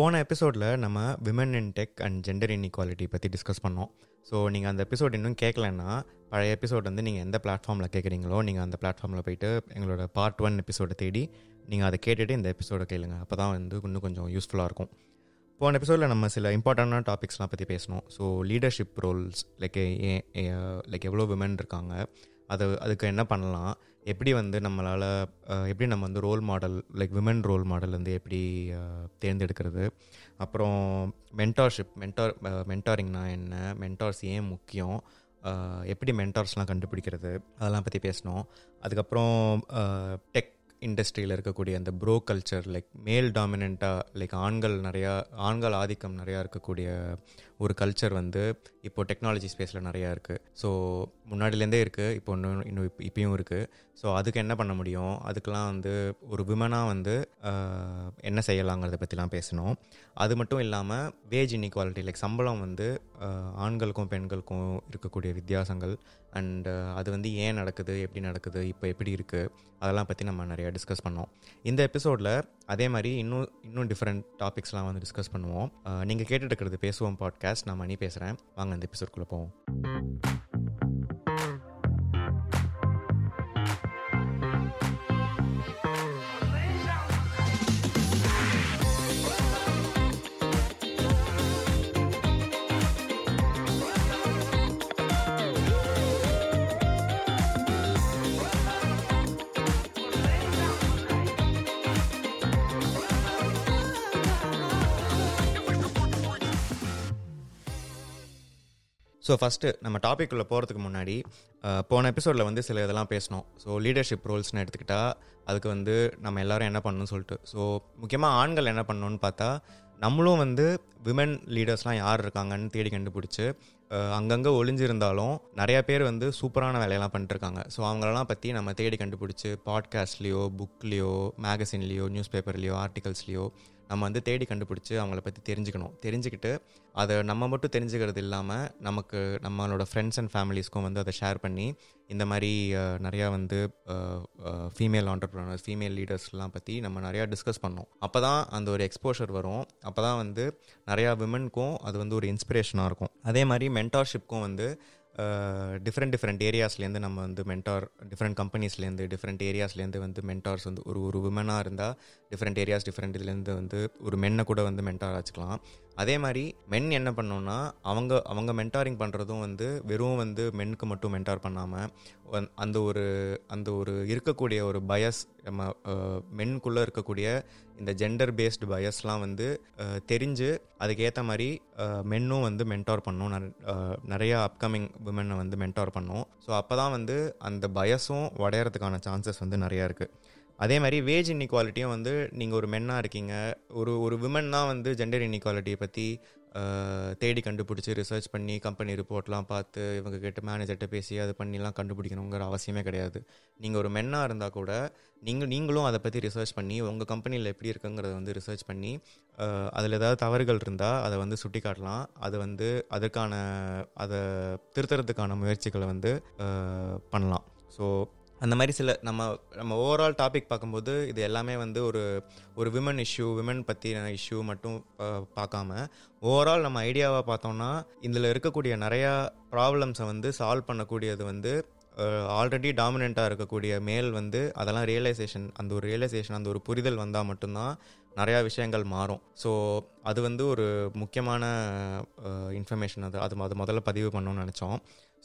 போன எபிசோடில் நம்ம women in tech and gender inequality பற்றி டிஸ்கஸ் பண்ணோம். ஸோ நீங்கள் அந்த எபிசோட் இன்னும் கேட்கலன்னா பழைய எபிசோட் வந்து நீங்கள் எந்த பிளாட்ஃபார்மில் கேட்குறீங்களோ நீங்கள் அந்த பிளாட்ஃபார்மில் போயிட்டு எங்களோட பார்ட் ஒன் எபிசோடை தேடி நீங்கள் அதை கேட்டுட்டு இந்த எபிசோடை கேளுங்க. அப்போ தான் வந்து இன்னும் கொஞ்சம் யூஸ்ஃபுல்லாக இருக்கும். போன எபிசோடில் நம்ம சில இம்பார்ட்டண்டான டாபிக்ஸ்லாம் பற்றி பேசணும் so leadership roles like like எவ்வளோ விமன் இருக்காங்க அது அதுக்கு என்ன பண்ணலாம்? எப்படி வந்து நம்மளால் எப்படி நம்ம வந்து role model like women role model வந்து எப்படி தேர்ந்தெடுக்கிறது? அப்புறம் மென்டார்ஷிப் மென்டார் மென்டாரிங்னா என்ன? மென்டார்ஸ் ஏன் முக்கியம்? எப்படி மென்டார்ஸ்லாம் கண்டுபிடிக்கிறது? அதெல்லாம் பற்றி பேசினோம் அதுக்கப்புறம் டெக் இண்டஸ்ட்ரியில் இருக்கக்கூடிய அந்த ப்ரோ கல்ச்சர் லைக் மேல் டாமினண்ட்டாக லைக் ஆண்கள் நிறையா ஆண்கள் ஆதிக்கம் நிறையா இருக்கக்கூடிய ஒரு கல்ச்சர் வந்து இப்போ டெக்னாலஜி ஸ்பேஸில் நிறையா இருக்குது ஸோ முன்னாடிலேருந்தே இருக்குது இப்போ இன்னும் இன்னும் இப்போ இப்பயும் இருக்குது ஸோ அதுக்கு என்ன பண்ண முடியும்? அதுக்கெலாம் வந்து ஒரு விமனாக வந்து என்ன செய்யலாங்கிறத பற்றிலாம் பேசணும். அது மட்டும் இல்லாமல் வேஜ் இன்இக்வாலிட்டி லைக் சம்பளம் வந்து ஆண்களுக்கும் பெண்களுக்கும் இருக்கக்கூடிய வித்தியாசங்கள். அண்டு அது வந்து ஏன் நடக்குது? எப்படி நடக்குது? இப்போ எப்படி இருக்குது அதெல்லாம் பற்றி நம்ம நிறையா டிஸ்கஸ் பண்ணோம். இந்த எபிசோடில் அதே மாதிரி இன்னும் இன்னும் டிஃப்ரெண்ட் டாபிக்ஸ்லாம் வந்து டிஸ்கஸ் பண்ணுவோம். நீங்கள் கேட்டுட்டு இருக்கிறது பேசுவோம் பாட்காஸ்ட் நான் மணி பேசுகிறேன் வாங்க இந்த எபிசோட்குள்ளே போவோம். ஸோ ஃபஸ்ட்டு நம்ம டாபிக் உள்ள போகிறதுக்கு முன்னாடி போன எபிசோடில் வந்து சில இதெல்லாம் பேசணும் ஸோ லீடர்ஷிப் ரோல்ஸ்னு எடுத்துக்கிட்டால் அதுக்கு வந்து நம்ம எல்லோரும் என்ன பண்ணணும்னு சொல்லிட்டு. ஸோ முக்கியமாக ஆண்கள் என்ன பண்ணணும்னு பார்த்தா நம்மளும் வந்து விமன் லீடர்ஸ்லாம் யார் இருக்காங்கன்னு தேடி கண்டுபிடிச்சி அங்கங்கே ஒளிஞ்சிருந்தாலும் நிறையா பேர் வந்து சூப்பரான வேலையெல்லாம் பண்ணிட்டுருக்காங்க. ஸோ அவங்களெல்லாம் பற்றி நம்ம தேடி கண்டுபிடிச்சி பாட்காஸ்ட்லேயோ புக்லேயோ மேகசின்லேயோ நியூஸ் பேப்பர்லேயோ ஆர்டிகல்ஸ்லேயோ நம்ம வந்து தேடி கண்டுபிடிச்சி அவங்கள பற்றி தெரிஞ்சுக்கணும். தெரிஞ்சுக்கிட்டு அதை நம்ம மட்டும் தெரிஞ்சுக்கிறது இல்லாமல் நமக்கு நம்மளோட ஃப்ரெண்ட்ஸ் அண்ட் ஃபேமிலிஸ்க்கும் வந்து அதை ஷேர் பண்ணி இந்த மாதிரி நிறையா வந்து ஃபீமேல் ஆண்டர்ப்ரனர்ஸ் ஃபீமேல் லீடர்ஸ்லாம் பற்றி நம்ம நிறையா டிஸ்கஸ் பண்ணோம். அப்போ தான் அந்த ஒரு எக்ஸ்போஷர் வரும். அப்போ தான் வந்து நிறையா விமனுக்கும் அது வந்து ஒரு இன்ஸ்பிரேஷனாக இருக்கும். அதே மாதிரி மென்டார்ஷிப்க்கும் வந்து டிஃப்ரெண்ட் டிஃப்ரெண்ட் ஏரியாஸ்லேருந்து நம்ம வந்து மென்டார் டிஃப்ரெண்ட் கம்பெனிஸ்லேருந்து டிஃப்ரெண்ட் ஏரியாஸ்லேருந்து வந்து மென்டார்ஸ் வந்து ஒரு ஒரு விமனாக இருந்தால் டிஃப்ரெண்ட் ஏரியாஸ் டிஃப்ரெண்ட் இதுலேருந்து வந்து ஒரு மென்னை கூட வந்து மென்டார் ஆச்சுக்கலாம். அதே மாதிரி மென் என்ன பண்ணோன்னா அவங்க அவங்க மென்டாரிங் பண்ணுறதும் வந்து வெறும் வந்து மென்னுக்கு மட்டும் மென்டார் பண்ணாமல் அந்த ஒரு அந்த ஒரு இருக்கக்கூடிய ஒரு பயஸ் நம்ம மென்குள்ளே இருக்கக்கூடிய இந்த ஜெண்டர் பேஸ்டு பயஸ்லாம் வந்து தெரிஞ்சு அதுக்கேற்ற மாதிரி மென்னும் வந்து மென்டார் பண்ணும். நிறையா அப்கமிங் உமனை வந்து மென்டார் பண்ணும். ஸோ அப்போ தான் வந்து அந்த பயஸும் உடையறதுக்கான சான்சஸ் வந்து நிறையா இருக்குது அதே மாதிரி வேஜ் இன்இக்வாலிட்டியும் வந்து நீங்கள் ஒரு மென்னாக இருக்கீங்க. ஒரு ஒரு விமன் தான் வந்து ஜெண்டர் இன்இக்வாலிட்டியை பற்றி தேடி கண்டுபிடிச்சி ரிசர்ச் பண்ணி கம்பெனி ரிப்போர்ட்லாம் பார்த்து இவங்க கிட்ட மேனேஜர்கிட்ட பேசி அதை பண்ணிலாம் கண்டுபிடிக்கணுங்கிற அவசியமே கிடையாது. நீங்கள் ஒரு மென்னாக இருந்தால் கூட நீங்கள் நீங்களும் அதை பற்றி ரிசர்ச் பண்ணி உங்கள் கம்பெனியில் எப்படி இருக்குங்கிறத வந்து ரிசர்ச் பண்ணி அதில் ஏதாவது தவறுகள் இருந்தால் அதை வந்து சுட்டி காட்டலாம் அது வந்து அதற்கான அதை திருத்துறதுக்கான முயற்சிகளை வந்து பண்ணலாம். ஸோ அந்த மாதிரி சில நம்ம நம்ம ஓவரால் டாபிக் பார்க்கும்போது இது எல்லாமே வந்து ஒரு ஒரு விமன் இஷ்யூ விமன் பற்றின இஷ்யூ மட்டும் பார்க்காம ஓவரால் நம்ம ஐடியாவாக பார்த்தோம்னா இதில் இருக்கக்கூடிய நிறையா ப்ராப்ளம்ஸை வந்து சால்வ் பண்ணக்கூடியது வந்து ஆல்ரெடி டாமினண்ட்டாக இருக்கக்கூடிய மேல் வந்து அதெல்லாம் ரியலைசேஷன் அந்த ஒரு ரியலைசேஷன் அந்த ஒரு புரிதல் வந்தால் மட்டும்தான் நிறையா விஷயங்கள் மாறும். ஸோ அது வந்து ஒரு முக்கியமான இன்ஃபர்மேஷன் அது. அது அது முதல்ல பதிவு பண்ணணும்னு நினச்சோம்.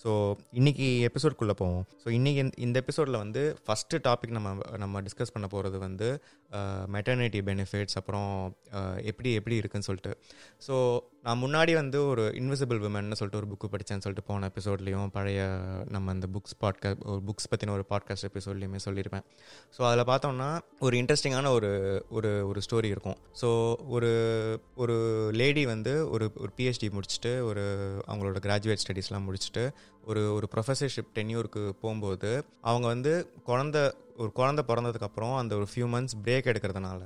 ஸோ இன்னைக்கு எபிசோட்குள்ளே போவோம். ஸோ இன்றைக்கி இந்த எபிசோடில் வந்து ஃபஸ்ட்டு டாபிக் நம்ம நம்ம டிஸ்கஸ் பண்ண போகிறது வந்து uh, மெட்டர்னிட்டி பெனிஃபிட்ஸ் அப்புறம் uh, எப்படி எப்படி இருக்குன்னு சொல்லிட்டு. ஸோ நான் முன்னாடி வந்து ஒரு இன்விசிபிள் விமன்னு சொல்லிட்டு ஒரு புக்கு படித்தேன்னு சொல்லிட்டு போன எபிசோட்லேயும் பழைய நம்ம அந்த புக்ஸ் பாட்காஸ்ட் ஒரு புக்ஸ் பற்றின ஒரு பாட்காஸ்ட் எபிசோட்லேயுமே சொல்லியிருப்பேன். ஸோ அதில் பார்த்தோம்னா ஒரு இன்ட்ரெஸ்டிங்கான ஒரு ஒரு ஒரு ஸ்டோரி இருக்கும். ஸோ ஒரு ஒரு லேடி வந்து ஒரு ஒரு பிஹெச்டி முடிச்சுட்டு ஒரு அவங்களோட கிராஜுவேட் ஸ்டடீஸ்லாம் முடிச்சுட்டு ஒரு ஒரு ப்ரொஃபஸர்ஷிப் டென்யூருக்கு போகும்போது அவங்க வந்து குழந்த ஒரு குழந்த பிறந்ததுக்கப்புறம் அந்த ஒரு ஃபியூ மந்த்ஸ் பிரேக் எடுக்கிறதுனால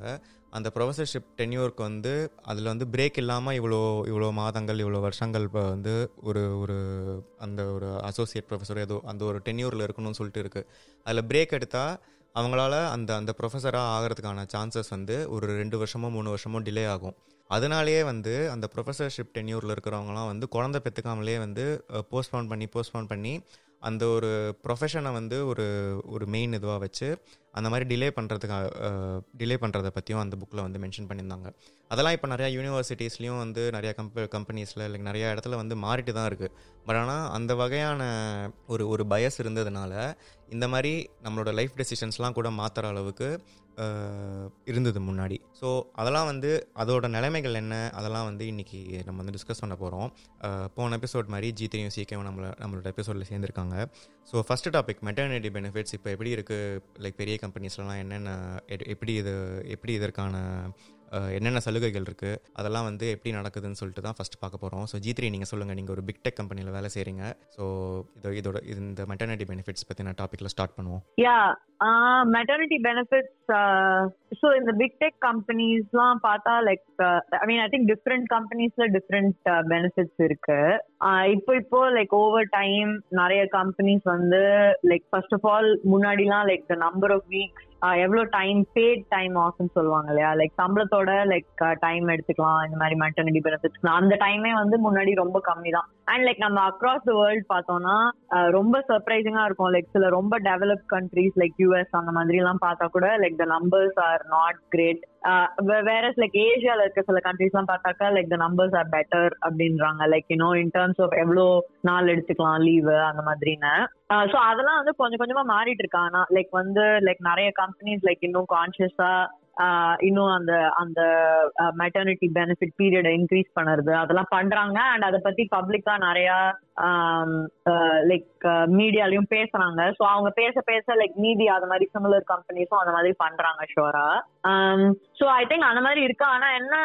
அந்த ப்ரொஃபஸர்ஷிப் டென்யூருக்கு வந்து அதில் வந்து பிரேக் இல்லாமல் இவ்வளோ இவ்வளோ மாதங்கள் இவ்வளோ வருஷங்கள் இப்போ வந்து ஒரு ஒரு அந்த ஒரு அசோசியேட் ப்ரொஃபஸர் ஏதோ அந்த ஒரு டென்யூரில் இருக்கணும்னு சொல்லிட்டு இருக்குது அதில் பிரேக் எடுத்தால் அவங்களால அந்த அந்த ப்ரொஃபஸராக ஆகிறதுக்கான சான்சஸ் வந்து ஒரு ரெண்டு வருஷமோ மூணு வருஷமோ டிலே ஆகும். அதனாலேயே வந்து அந்த ப்ரொஃபஸர்ஷிப் டென்யூரில் இருக்கிறவங்களாம் வந்து குழந்தை பெற்றுக்காமலே வந்து போஸ்ட்போன் பண்ணி போஸ்ட்போன் பண்ணி அந்த ஒரு ப்ரொஃபஷனை வந்து ஒரு ஒரு மெயின் இதுவாக வச்சு அந்த மாதிரி டிலே பண்ணுறதுக்காக டிலே பண்ணுறதை பற்றியும் அந்த புக்கில் வந்து மென்ஷன் பண்ணியிருந்தாங்க. அதெல்லாம் இப்போ நிறையா யூனிவர்சிட்டிஸ்லேயும் வந்து நிறையா கம்ப கம்பெனிஸில் இல்லை நிறையா இடத்துல வந்து மாறிட்டு தான் இருக்குது பட் ஆனால் அந்த வகையான ஒரு ஒரு பயஸ் இருந்ததுனால இந்த மாதிரி நம்மளோட லைஃப் டெசிஷன்ஸ்லாம் கூட மாற்றுற அளவுக்கு இருந்தது முன்னாடி. ஸோ அதெல்லாம் வந்து அதோட நிலைமைகள் என்ன? அதெல்லாம் வந்து இன்றைக்கி நம்ம வந்து டிஸ்கஸ் பண்ண போகிறோம் போன எபிசோட் மாதிரி ஜீத்தையும் சீக்கிரம் நம்மளை நம்மளோட எபிசோடில் சேர்ந்துருக்காங்க. So first topic maternity benefits இப்போ எப்படி இருக்குது லைக் பெரிய கம்பெனிஸ்லாம் என்னென்ன எப்படி இது எப்படி இதற்கான என்னென்ன சலுகைகள் இருக்குது அதெல்லாம் வந்து எப்படி நடக்குதுன்னு சொல்லிட்டு தான் ஃபஸ்ட் பார்க்க போகிறோம் ஸோ ஜி த்ரீ நீங்கள் சொல்லுங்கள் நீங்கள் ஒரு பிக் டெக் கம்பெனியில் வேலை செய்கிறீங்க ஸோ இதோ இதோட இந்த மெட்டர்னிட்டி பெனிஃபிட்ஸ் பற்றி நான் டாப்பிக்கில் ஸ்டார்ட் பண்ணுவோம். யா மெட்டர்னிட்டி பெனிஃபிட்ஸ் ஸோ இந்த பிக் டெக் கம்பெனிஸ்லாம் பார்த்தா like I mean I think different கம்பெனிஸில் டிஃப்ரெண்ட் பெனிஃபிட்ஸ் இருக்குது இப்போ இப்போ லைக் ஓவர் டைம் நிறைய கம்பெனிஸ் வந்து லைக் ஃபர்ஸ்ட் ஆஃப் ஆல் முன்னாடிலாம் like the number of weeks எவ்வளோ டைம் பேட் டைம் ஆஃப்னு சொல்லுவாங்க இல்லையா? லைக் சம்பளத்தோட லைக் டைம் எடுத்துக்கலாம் இந்த மாதிரி மெட்டர்னிட்டி பெனிஃபிட்ஸ் அந்த டைமே வந்து முன்னாடி ரொம்ப கம்மி தான் அண்ட் லைக் நம்ம அக்ராஸ் த வேர்ல்ட் பார்த்தோம்னா ரொம்ப சர்ப்ரைசிங்கா இருக்கும். லைக் சில ரொம்ப டெவலப் கண்ட்ரீஸ் லைக் யூஎஸ் அந்த மாதிரி எல்லாம் பார்த்தா கூட like the numbers are not great வேற லைக் ஏஷியால இருக்க சில கண்ட்ரிஸ் எல்லாம் பார்த்தாக்கா like the numbers are better அப்படின்றாங்க. Like you know in terms of எவ்வளோ நாள் எடுத்துக்கலாம் லீவு அந்த மாதிரின்னு. ஸோ அதெல்லாம் வந்து கொஞ்சம் கொஞ்சமா மாறிட்டு இருக்கா. ஆனா லைக் வந்து லைக் நிறைய கம்பெனிஸ் லைக் இன்னும் கான்சியஸா இன்னும் அந்த அந்த மெட்டர்னிட்டி பெனிஃபிட் பீரியடை இன்க்ரீஸ் பண்ணுறது அதெல்லாம் பண்றாங்க. அண்ட் அதை பத்தி பப்ளிக்கா நிறைய லைக் மீடியாலையும் பேசுறாங்க. ஸோ அவங்க பேச பேச லைக் மீதி அது மாதிரி சிமிலர் கம்பெனிஸும் அந்த மாதிரி பண்றாங்க ஷோரா ஸோ ஐ திங்க் அந்த மாதிரி இருக்கு. ஆனா என்ன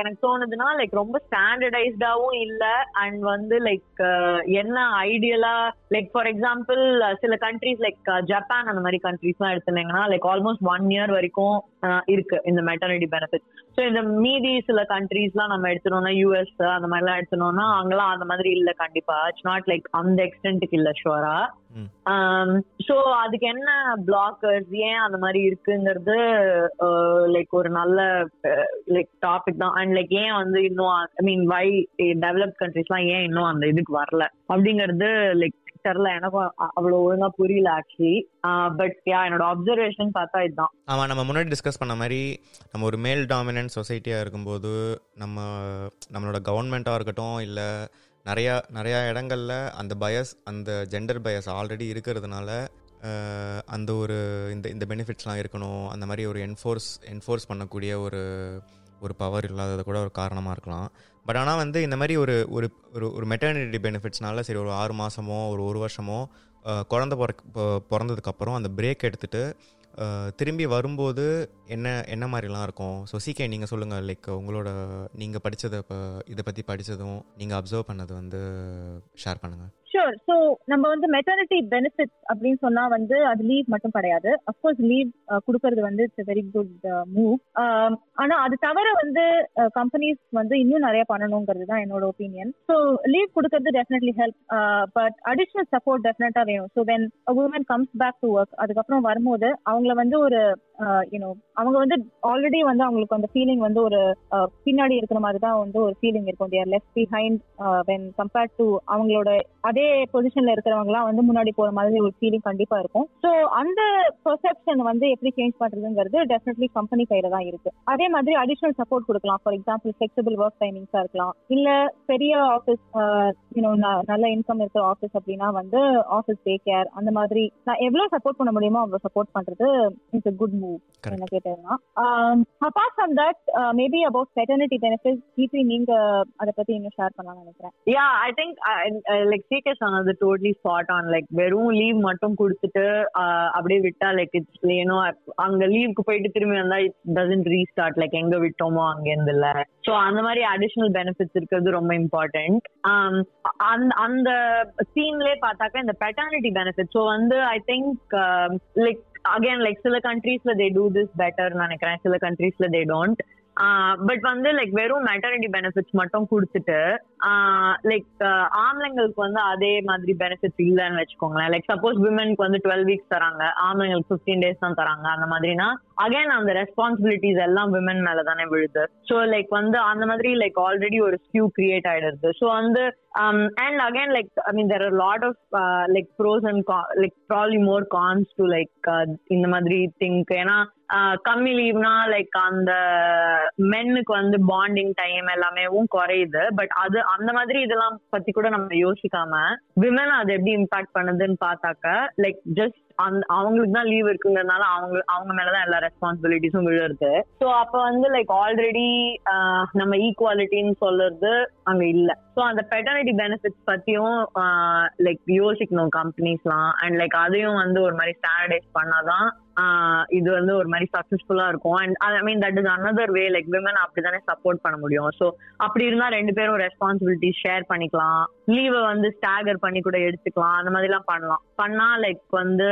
எனக்கு தோணுதுன்னா லைக் ரொம்ப ஸ்டாண்டர்டைஸ்டாவும் இல்லை. அண்ட் வந்து லைக் என்ன ஐடியலா லைக் ஃபார் எக்ஸாம்பிள் சில கண்ட்ரிஸ் லைக் ஜப்பான் அந்த மாதிரி கண்ட்ரிஸ்லாம் எடுத்துனீங்கன்னா லைக் ஆல்மோஸ்ட் ஒன் இயர் வரைக்கும் இருக்கு இந்த மெட்டர்னிட்டி பெனிஃபிட் ஸோ இந்த மீதி சில கண்ட்ரீஸ்லாம் நம்ம எடுத்துனோம்னா யூஎஸ் அந்த மாதிரிலாம் எடுத்துனோம்னா அங்கெல்லாம் அந்த மாதிரி இல்லை கண்டிப்பா. இட்ஸ் நாட் லைக் அந்த எக்ஸ்டென்ட்டுக்கு இல்லை ஷுவரா ஸோ அதுக்கு என்ன பிளாக்கர்ஸ் ஏன் அந்த மாதிரி இருக்குங்கிறது லைக் ஒரு நல்ல லைக் டாபிக் தான். அண்ட் லைக் ஏன் வந்து இன்னும் ஐ மீன் வை டெவலப் கண்ட்ரிஸ்லாம் ஏன் இன்னும் அந்த இதுக்கு வரல? அப்படிங்கிறது லைக் தெரியல எனக்கும் அவ்வளவு ஒழுங்கா புரியல ஆக்சுவலி பட் யா என்னோட அப்சர்வேஷன் பார்த்தா இதுதான் ஆமா நம்ம முன்னாடி டிஸ்கஸ் பண்ண மாதிரி நம்ம ஒரு மேல் டாமினன்ட் சொசைட்டியா இருக்கும்போது நம்ம நம்மளோட கவர்மெண்ட்டாக இருக்கட்டும் இல்லை நிறையா நிறையா இடங்கள்ல அந்த பயஸ் அந்த ஜெண்டர் பயஸ் ஆல்ரெடி இருக்கிறதுனால அந்த ஒரு இந்த இந்த பெனிஃபிட்ஸ்லாம் இருக்கணும். அந்த மாதிரி ஒரு என்ஃபோர்ஸ் என்ஃபோர்ஸ் பண்ணக்கூடிய ஒரு ஒரு பவர் இல்லாதது கூட ஒரு காரணமாக இருக்கலாம். பட் ஆனால் வந்து இந்த மாதிரி ஒரு ஒரு ஒரு ஒரு மெட்டர்னிட்டி பெனிஃபிட்ஸ்னால சரி ஒரு ஆறு மாதமோ ஒரு ஒரு வருஷமோ குழந்த பிற பிறந்ததுக்கப்புறம் அந்த பிரேக் எடுத்துகிட்டு திரும்பி வரும்போது என்ன என்ன மாதிரிலாம் இருக்கும்? ஸோ சீக்கிரம் நீங்கள் சொல்லுங்கள் லைக் உங்களோட நீங்கள் படித்ததை இப்போ இதை பற்றி படித்ததும் நீங்கள் அப்சர்வ் பண்ணது வந்து ஷேர் பண்ணுங்கள் ஷூர் ஸோ நம்ம வந்து மெட்டர்னிட்டி பெனிஃபிட்ஸ் அப்படின்னு சொன்னா வந்து அது லீவ் மட்டும் கிடையாது. அஃப்கோர்ஸ் லீவ் கொடுக்கறது வந்து இட்ஸ் வெரி குட் மூவ் ஆனா அது தவிர வந்து கம்பெனிஸ் வந்து இன்னும் நிறைய பண்ணணுங்கிறது தான் என்னோட ஒப்பீனியன் ஸோ லீவ் கொடுக்கறது definitely help but additional support டெஃபினட்டா வேணும். So when woman comes back to work அதுக்கப்புறம் வரும்போது அவங்கள வந்து ஒரு யூனோ அவங்க வந்து ஆல்ரெடி வந்து அவங்களுக்கு அந்த ஃபீலிங் வந்து ஒரு பின்னாடி இருக்கிற மாதிரி தான் வந்து ஒரு ஃபீலிங் இருக்கும். They're left behind when compared to அவங்களோட அதே பொசிஷன்ல இருக்கிறவங்கலாம் வந்து முன்னாடி போற மாதிரி ஒரு ஃபீலிங் கண்டிப்பா இருக்கும். ஸோ அந்த பெர்செப்ஷன் வந்து எப்படி சேஞ்ச் பண்றதுங்கிறது டெஃபினெட்லி கம்பெனி கையில தான் இருக்கு. அதே மாதிரி அடிஷனல் சப்போர்ட் கொடுக்கலாம். ஃபார் எக்ஸாம்பிள் ஃபிளெக்சிபிள் ஒர்க் டைமிங்ஸா இருக்கலாம். இல்ல பெரிய ஆஃபீஸ் நல்ல இன்கம் இருக்கிற ஆஃபீஸ் அப்படின்னா வந்து ஆஃபீஸ் டே கேர் அந்த மாதிரி. நான் எவ்வளவு சப்போர்ட் பண்ண முடியுமோ அவ்வளவு சப்போர்ட் பண்றது இட்ஸ் குட் மூவ் என்ன கேட்டேன்னா. Apart from that maybe about paternity benefit GB நீங்க அதை பத்தி இன்னும் ஷேர் பண்ணலாம்னு நினைக்கிறேன். யா ஐ திங்க் லைக் சீக்கே சொன்னது டோட்லி ஸ்பாட் ஆன் லைக் வெறும் லீவ் மட்டும் கொடுத்துட்டு uh, அப்படியே விட்டா லைக் இட்ஸ் ஏனோ அங்க லீவுக்கு போயிட்டு திரும்பி வந்தா இட் டசன்ட் ரீஸ்டார்ட் லைக் எங்க விட்டோமோ அங்க இருந்து இல்ல. ஸோ அந்த மாதிரி அடிஷனல் பெனிஃபிட்ஸ் இருக்கிறது ரொம்ப இம்பார்ட்டன்ட் um, அந்த அந்த சீன்லேயே பார்த்தாக்கா இந்த பெட்டர்னிட்டி பெனிஃபிட் ஸோ வந்து I think like again like சில கண்ட்ரீஸ்ல தே டூ திஸ் பெட்டர் நினைக்கிறேன். சில கண்ட்ரீஸ்ல தே டோன்ட் பட் வந்து லைக் வெறும் மெட்டர்னிட்டி பெனிஃபிட்ஸ் மட்டும் கொடுத்துட்டு லைக் ஆம்பளைங்களுக்கு வந்து அதே மாதிரி பெனிஃபிட்ஸ் இல்லைன்னு வச்சுக்கோங்களேன். லைக் சப்போஸ் விமனுக்கு வந்து டுவெல் வீக்ஸ் தராங்க. ஆம்பளைங்களுக்கு ஃபிஃப்டீன் டேஸ் தான் தராங்க. அந்த மாதிரினா அகைன் அந்த ரெஸ்பான்சிபிலிட்டிஸ் எல்லாம் விமன் மேல தானே விழுது. ஸோ லைக் வந்து அந்த மாதிரி லைக் ஆல்ரெடி ஒரு ஸ்கியூ கிரியேட் ஆயிடுது. ஸோ வந்து and again like I mean there are lot of like pros and like probably more cons to like இந்த மாதிரி திங்க் ஏன்னா uh, கம்மி லீவ்னா லைக் அந்த மென்னுக்கு வந்து பாண்டிங் டைம் எல்லாமேவும் குறையுது. பட் அது அந்த மாதிரி இதெல்லாம் பத்தி கூட நம்ம யோசிக்காம விமன் அது எப்படி இம்பாக்ட் பண்ணுதுன்னு பார்த்தாக்க லைக் ஜஸ்ட் அந்த அவங்களுக்கு தான் லீவ் இருக்குங்கிறதுனால அவங்க அவங்க மேலதான் எல்லா ரெஸ்பான்சிபிலிட்டிஸும் விழுறது. ஸோ அப்ப வந்து லைக் ஆல்ரெடி நம்ம ஈக்குவாலிட்டின்னு சொல்றது அங்க இல்ல. ஸோ அந்த பெட்டர்னிட்டி பெனிஃபிட்ஸ் பத்தியும் லைக் யோசிக்கணும் கம்பெனிஸ்லாம் அண்ட் லைக் அதையும் வந்து ஒரு மாதிரி ஸ்டாண்டர்டைஸ் பண்ணாதான் இது வந்து ஒரு மாதிரி சக்சஸ்ஃபுல்லா இருக்கும். And I mean that is another way like women அப்படிதானே சப்போர்ட் பண்ண முடியும். ஸோ அப்படி இருந்தா ரெண்டு பேரும் ரெஸ்பான்சிபிலிட்டி ஷேர் பண்ணிக்கலாம். லீவை வந்து ஸ்டாகர் பண்ணி கூட எடுத்துக்கலாம். அந்த மாதிரி எல்லாம் பண்ணலாம். பண்ணா லைக் வந்து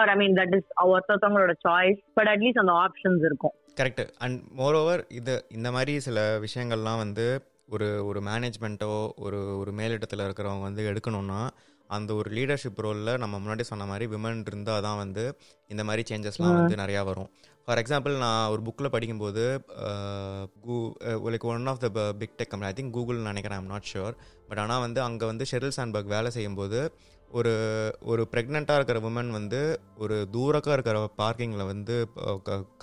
or I mean that is ஒருத்தவங்களோட சாய்ஸ் பட் அட்லீஸ்ட் அந்த ஆப்ஷன்ஸ் இருக்கும். கரெக்ட் அண்ட் மோர் ஓவர் இது இந்த மாதிரி சில விஷயங்கள்லாம் வந்து ஒரு ஒரு மேனேஜ்மெண்ட்டோ ஒரு ஒரு மேலிடத்தில் இருக்கிறவங்க வந்து எடுக்கணும்னா அந்த ஒரு லீடர்ஷிப் ரோலில் நம்ம முன்னாடி சொன்ன மாதிரி விமன் இருந்தால் தான் வந்து இந்த மாதிரி சேஞ்சஸ்லாம் வந்து நிறையா வரும். ஃபார் எக்ஸாம்பிள் நான் ஒரு புக்கில் படிக்கும்போது கூ like one of the big tech company I think Google நினைக்கிறேன் ஐம் நாட் ஷுர் பட் ஆனால் வந்து அங்கே வந்து ஷெரில் சாண்ட்பர்க் வேலை செய்யும்போது ஒரு ஒரு ப்ரெக்னெண்ட்டாக இருக்கிற உமன் வந்து ஒரு தூரக்காக இருக்கிற பார்க்கிங்கில் வந்து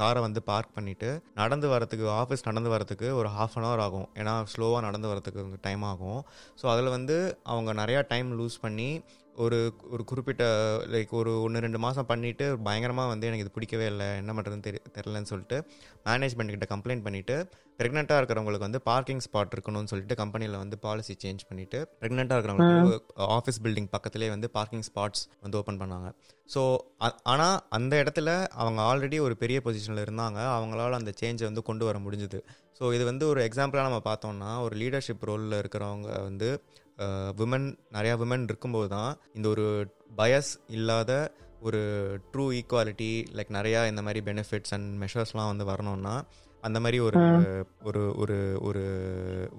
காரை வந்து பார்க் பண்ணிவிட்டு நடந்து வரத்துக்கு ஆஃபீஸ் நடந்து வரத்துக்கு ஒரு ஹாஃப் அன் ஹவர் ஆகும். ஏன்னா ஸ்லோவாக நடந்து வரத்துக்கு டைம் ஆகும். ஸோ அதில் வந்து அவங்க நிறையா டைம் லூஸ் பண்ணி ஒரு ஒரு குறிப்பிட்ட லைக் ஒரு ஒன்று ரெண்டு மாதம் பண்ணிவிட்டு பயங்கரமாக வந்து எனக்கு இது பிடிக்கவே இல்லை என்ன பண்ணுறதுன்னு தெரி தெரிலன்னு சொல்லிட்டு மேனேஜ்மெண்ட்டுக்கிட்ட கம்ப்ளைண்ட் பண்ணிவிட்டு ப்ரெக்னெண்ட்டாக இருக்கிறவங்களுக்கு வந்து பார்க்கிங் ஸ்பாட் இருக்கணும்னு சொல்லிட்டு கம்பெனியில் வந்து பாலிசி சேஞ்ச் பண்ணிவிட்டு ப்ரெக்னெண்ட்டாக இருக்கிறவங்களுக்கு ஆஃபீஸ் பில்டிங் பக்கத்துலேயே வந்து பார்க்கிங் ஸ்பாட்ஸ் வந்து ஓப்பன் பண்ணாங்க. ஸோ ஆனால் அந்த இடத்துல அவங்க ஆல்ரெடி ஒரு பெரிய பொசிஷனில் இருந்தாங்க. அவங்களால அந்த சேஞ்சை வந்து கொண்டு வர முடிஞ்சுது. ஸோ இது வந்து ஒரு எக்ஸாம்பிளாக நம்ம பார்த்தோம்னா ஒரு லீடர்ஷிப் ரோலில் இருக்கிறவங்க வந்து விமன் நிறையா விமன் இருக்கும்போது தான் இந்த ஒரு பயஸ் இல்லாத ஒரு ட்ரூ ஈக்குவாலிட்டி லைக் நிறையா இந்த மாதிரி பெனிஃபிட்ஸ் அண்ட் மெஷர்ஸ்லாம் வந்து வரணும்னா அந்த மாதிரி ஒரு ஒரு ஒரு ஒரு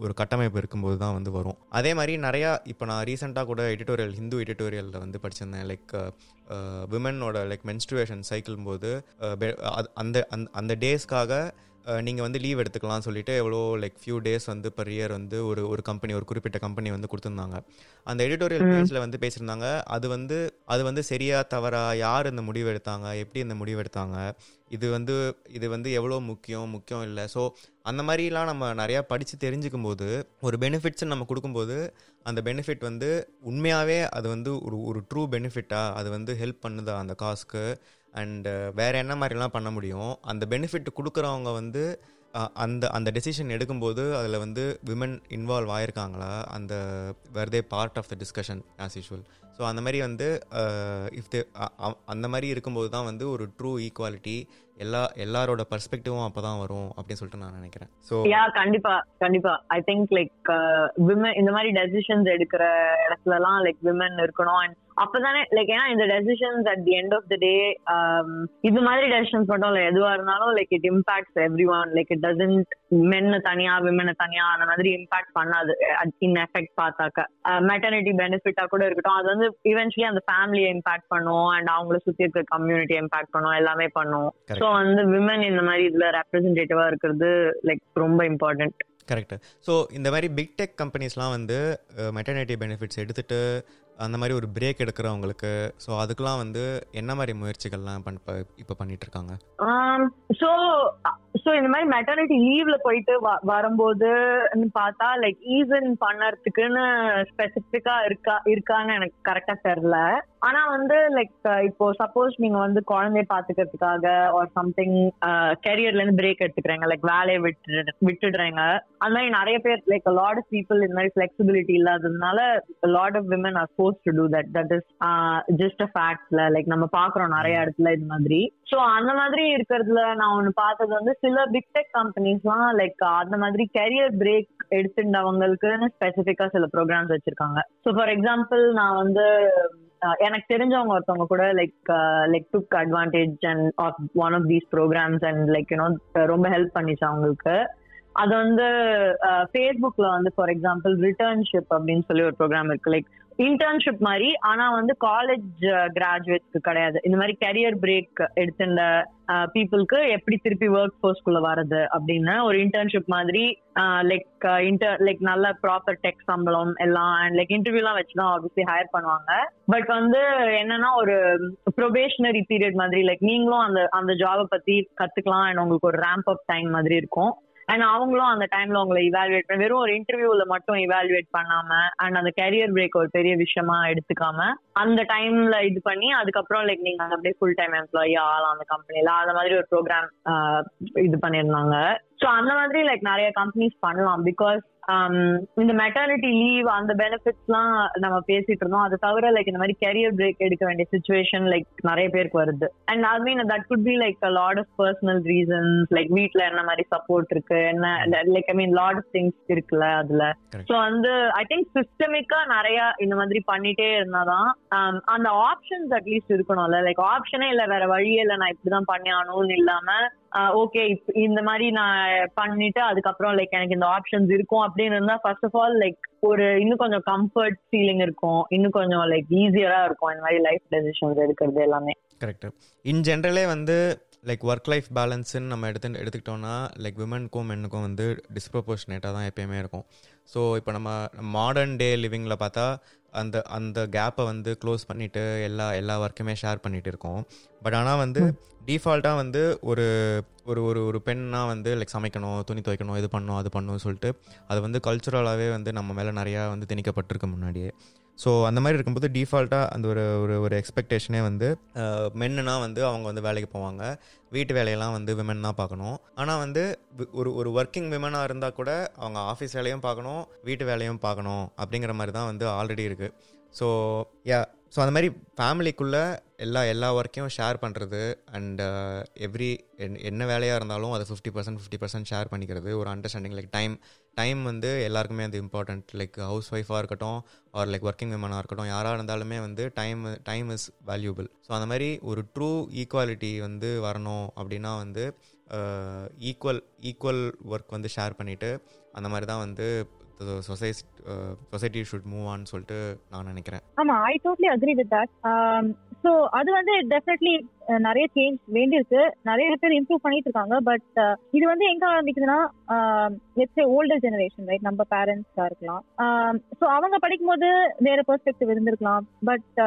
ஒரு கட்டமைப்பு இருக்கும்போது தான் வந்து வரும். அதே மாதிரி நிறையா இப்போ நான் ரீசெண்டாக கூட எடிட்டோரியல் ஹிந்து எடிட்டோரியலில் வந்து படிச்சிருந்தேன். லைக் விமனோட லைக் மென்ஸ்ட்ருவேஷன் சைக்கிள் போது அந்த அந்த டேஸ்க்காக நீங்கள் வந்து லீவ் எடுத்துக்கலாம் சொல்லிட்டு எவ்வளோ லைக் ஃபியூ டேஸ் வந்து பர் இயர் வந்து ஒரு ஒரு கம்பெனி ஒரு குறிப்பிட்ட கம்பெனி வந்து கொடுத்துருந்தாங்க. அந்த எடிட்டோரியல் பேஜில் வந்து பேசியிருந்தாங்க. அது வந்து அது வந்து சரியா தவறா யார் இந்த முடிவு எடுத்தாங்க? எப்படி இந்த முடிவு எடுத்தாங்க? இது வந்து இது வந்து எவ்வளோ முக்கியம்? முக்கியம் இல்லை. ஸோ அந்த மாதிரிலாம் நம்ம நிறையா படித்து தெரிஞ்சுக்கும் போது ஒரு பெனிஃபிட்ஸ் நம்ம கொடுக்கும்போது அந்த பெனிஃபிட் வந்து உண்மையாகவே அது வந்து ஒரு ஒரு ட்ரூ பெனிஃபிட்டா அது வந்து ஹெல்ப் பண்ணுதா அந்த காசுக்கு? அண்ட் uh, வேறு என்ன மாதிரிலாம் பண்ண முடியும்? அந்த பெனிஃபிட் கொடுக்குறவங்க வந்து அந்த அந்த டெசிஷன் எடுக்கும்போது அதில் வந்து விமன் இன்வால்வ் ஆயிருக்காங்களா? அந்த where they part of the discussion as usual so அந்த மாதிரி வந்து இஃப் தே அந்த மாதிரி இருக்கும்போது தான் வந்து ஒரு ட்ரூ ஈக்குவாலிட்டி எல்லா எல்லாரோட பர்ஸ்பெக்டிவும் அப்பதான் வரும் அப்படின்னு சொல்லிட்டு நான் நினைக்கிறேன். ஸோ யா கண்டிப்பா கண்டிப்பா. ஐ திங்க் லைக் விமன் இந்த மாதிரி டெசிஷன்ஸ் எடுக்கிற இடத்துலலாம் லைக் விமன் இருக்கணும் அண்ட் அப்பதானே லைக் ஏன்னா இந்த decisions at the end of the day இது மாதிரி டெசிஷன்ஸ் மட்டும் இல்லை எதுவா இருந்தாலும் like it impacts everyone like it doesn't மென்னு தனியா விமனை தனியா அந்த மாதிரி இம்பாக்ட் பண்ணாது. இன் எஃபெக்ட் பார்த்தாக்க. மெட்டர்னிட்டி பெனிஃபிட்டா கூட இருக்கட்டும். அது வந்து இவென்ச்சுவலி அந்த ஃபேமிலியை இம்பாக்ட் பண்ணும். அண்ட் அவங்கள சுத்தி இருக்க கம்யூனிட்டி இம்பாக்ட் பண்ணும். எல்லாமே பண்ணும். ஸோ வந்து விமன் இந்த மாதிரி இதுல ரெப்ரஸன்டேட்டிவா இருக்கிறது லைக் ரொம்ப இம்பார்ட்டன்ட் கரெக்ட் ஸோ இந்த மாதிரி பிக் டெக் கம்பெனிஸ்லாம் வந்து மெட்டர்னிட்டி பெனிஃபிட்ஸ் எடுத்துட்டு அந்த மாதிரி ஒரு பிரேக் எடுக்கிறவங்களுக்கு ஸோ அதுக்கெல்லாம் வந்து என்ன மாதிரி முயற்சிகள்லாம் இப்போ பண்ணிட்டு இருக்காங்க ஸோ ஸோ இந்த மாதிரி மெட்டர்னிட்டி லீவ்ல போயிட்டு வரும்போது பார்த்தா லைக் ஈசன் பண்ணறதுக்குன்னு ஸ்பெசிஃபிக்கா இருக்கா இருக்கான்னு எனக்கு கரெக்டா தெரியல ஆனா வந்து லைக் இப்போ சப்போஸ் நீங்க வந்து குழந்தைய பாத்துக்கிறதுக்காக ஒரு சம்திங் கெரியர்ல இருந்து பிரேக் எடுத்துக்கிறீங்க லைக் வேலையை விட்டு விட்டுடுறீங்க. அந்த மாதிரி நிறைய பேர் லைக் லாட் ஆஃப் பீப்புள் இந்த மாதிரி ஃபிளெக்சிபிலிட்டி இல்லாததுனால lot of women are force to do that that is just a ஃபேக்ட்ல like நம்ம பாக்குறோம் நிறைய இடத்துல இது மாதிரி. ஸோ அந்த மாதிரி இருக்கிறதுல நான் ஒன்று பார்த்தது வந்து சில பிக் டெக் கம்பெனிஸ்லாம் லைக் அந்த மாதிரி கெரியர் பிரேக் எடுத்துட்டவங்களுக்குன்னு ஸ்பெசிஃபிக்கா சில ப்ரோக்ராம்ஸ் வச்சிருக்காங்க. ஸோ ஃபார் எக்ஸாம்பிள் நான் வந்து எனக்கு தெரிஞ்சவங்க ஒருத்தவங்க கூட like like took advantage and of one of these programs and like you know ரொம்ப ஹெல்ப் பண்ணிச்சு அவங்களுக்கு. அது வந்து ஃபேஸ்புக்ல வந்து ஃபார் எக்ஸாம்பிள் ரிட்டர்ன்ஷிப் அப்படின்னு சொல்லி ஒரு ப்ரோக்ராம் இருக்கு. லைக் இன்டர்ன்ஷிப் மாதிரி ஆனா வந்து காலேஜ் கிராஜுவேட்ஸ்க்கு கிடையாது. இந்த மாதிரி கரியர் பிரேக் எடுத்துட்ட பீப்புளுக்கு எப்படி திருப்பி ஒர்க் ஃபோர்ஸ்குள்ள வர்றது அப்படின்னு ஒரு இன்டர்ன்ஷிப் மாதிரி லைக் இன்டர் லைக் நல்ல ப்ராப்பர் டெக் சம்பளம் எல்லாம் அண்ட் லைக் இன்டர்வியூலாம் வச்சுதான் ஆப்வியஸ்லி ஹையர் பண்ணுவாங்க. பட் வந்து என்னன்னா ஒரு ப்ரொபேஷனரி பீரியட் மாதிரி லைக் நீங்களும் அந்த அந்த ஜாபை பத்தி கத்துக்கலாம் அண்ட் உங்களுக்கு ஒரு ரேம்ப் அப் டைம் மாதிரி இருக்கும். அண்ட் அவங்களும் அந்த டைம்ல உங்களை இவாலுவேட் பண்ண வெறும் ஒரு இன்டர்வியூல மட்டும் இவாலுவேட் பண்ணாம அண்ட் அந்த கரியர் பிரேக் ஒரு பெரிய விஷயமா எடுத்துக்காம அந்த டைம்ல இது பண்ணி அதுக்கப்புறம் லைக் நீங்க அப்படியே ஃபுல் டைம் எம்ப்ளாயி ஆகலாம் அந்த கம்பெனில அந்த மாதிரி ஒரு ப்ரோக்ராம் இது பண்ணியிருந்தாங்க ஸோ அந்த மாதிரி லைக் நிறைய கம்பெனிஸ் பண்ணலாம் பிகாஸ் இந்த மெட்டர்னிட்டி லீவ் அந்த பெனிஃபிட்ஸ்லாம் நம்ம பேசிட்டு இருந்தோம். அது தவிர லைக் இந்த மாதிரி கரியர் பிரேக் எடுக்க வேண்டிய சுச்சுவேஷன் லைக் நிறைய பேருக்கு வருது. And I mean that could be like lot of personal reasons like வீட்ல என்ன மாதிரி சப்போர்ட் இருக்கு என்ன like I mean lot of things இருக்குல்ல அதுல. ஸோ வந்து ஐ திங்க் சிஸ்டமிக்கா நிறைய இந்த மாதிரி பண்ணிட்டே இருந்தாதான் அந்த ஆப்ஷன்ஸ் அட்லீஸ்ட் இருக்கணும்ல. லைக் ஆப்ஷனே இல்ல வேற வழியே இல்ல நான் இப்படிதான் பண்ணி ஆகணும்னு இல்லாம ஓகே இந்த மாதிரி நான் பண்ணிட்டு அதுக்கப்புறம் லைக் எனக்கு இந்த ஆப்ஷன்ஸ் இருக்கும் அப்படின்னு இருந்தா ஃபர்ஸ்ட் ஆஃப் ஆல் லைக் ஒரு இன்னும் கொஞ்சம் கம்ஃபர்ட் ஃபீலிங் இருக்கும். இன்னும் கொஞ்சம் லைக் ஈஸியரா இருக்கும் இந்த மாதிரி லைஃப் டெசிஷன்ஸ் எடுக்கிறது எல்லாமே. கரெக்ட் இன் ஜென்ரலே வந்து லைக் ஒர்க் லைஃப் பேலன்ஸ்ன்னு நம்ம எடுத்து எடுத்துக்கிட்டோம்னா லைக் விமனுக்கும் மென்னுக்கும் வந்து டிஸ்ப்ரொபோர்ஷனேட்டாக தான் எப்பயுமே இருக்கும். ஸோ இப்போ நம்ம மாடர்ன் டே லிவிங்கில் பார்த்தா அந்த அந்த கேப்பை வந்து க்ளோஸ் பண்ணிவிட்டு எல்லா எல்லா ஒர்க்குமே ஷேர் பண்ணிட்டு இருக்கோம். பட் ஆனால் வந்து டிஃபால்ட்டாக வந்து ஒரு ஒரு ஒரு ஒரு பெண்ணாக வந்து லைக் சமைக்கணும் துணி துவைக்கணும் இது பண்ணணும் அது பண்ணணும்னு சொல்லிட்டு அது வந்து கல்ச்சுரலாகவே வந்து நம்ம மேலே நிறையா வந்து திணிக்கப்பட்டிருக்கு முன்னாடியே. ஸோ அந்த மாதிரி இருக்கும்போது டிஃபால்ட்டாக அந்த ஒரு ஒரு ஒரு எக்ஸ்பெக்டேஷனே வந்து மென்னுனா வந்து அவங்க வந்து வேலைக்கு போவாங்க. வீட்டு வேலையெல்லாம் வந்து விமன் தான் பார்க்கணும். ஆனால் வந்து ஒரு ஒரு ஒர்க்கிங் விமனாக இருந்தால் கூட அவங்க ஆஃபீஸ் வேலையும் பார்க்கணும் வீட்டு வேலையும் பார்க்கணும் அப்படிங்கிற மாதிரி தான் வந்து ஆல்ரெடி இருக்குது ஸோ யா ஸோ அந்த மாதிரி ஃபேமிலிக்குள்ளே எல்லா எல்லா ஒர்க்கையும் ஷேர் பண்ணுறது அண்ட் எவ்ரி என்ன வேலையாக இருந்தாலும் அதை fifty percent fifty percent share பண்ணிக்கிறது. ஒரு அண்டர்ஸ்டாண்டிங் லைக் டைம் டைம் வந்து எல்லாருக்குமே அது இம்பார்ட்டண்ட் லைக் ஹவுஸ் ஒய்ஃபாக இருக்கட்டும் ஆர் லைக் ஒர்க்கிங் விமனாக இருக்கட்டும் யாராக இருந்தாலுமே வந்து time time is valuable so அந்த மாதிரி ஒரு ட்ரூ ஈக்குவாலிட்டி வந்து வரணும் அப்படின்னா வந்து ஈக்குவல் ஈக்குவல் ஒர்க் வந்து ஷேர் பண்ணிவிட்டு அந்த மாதிரி தான் வந்து society society should move on சொல்லிட்டு நான் நினைக்கிறேன். ஆமா I totally agree with that so அது வந்து டெஃபினெட்லி நிறைய சேஞ்ச் வேண்டியிருக்கு. நிறைய பேர் இம்ப்ரூவ் பண்ணிட்டு இருக்காங்க. பட் இது வந்து எங்க ஆரம்பிக்குதுன்னா லெட்ஸ் ஓல்டர் ஜெனரேஷன் ரைட் நம்ம பேரண்ட்ஸா இருக்கலாம். ஸோ அவங்க படிக்கும் போது வேற பெர்ஸ்பெக்டிவ் இருந்திருக்கலாம். பட்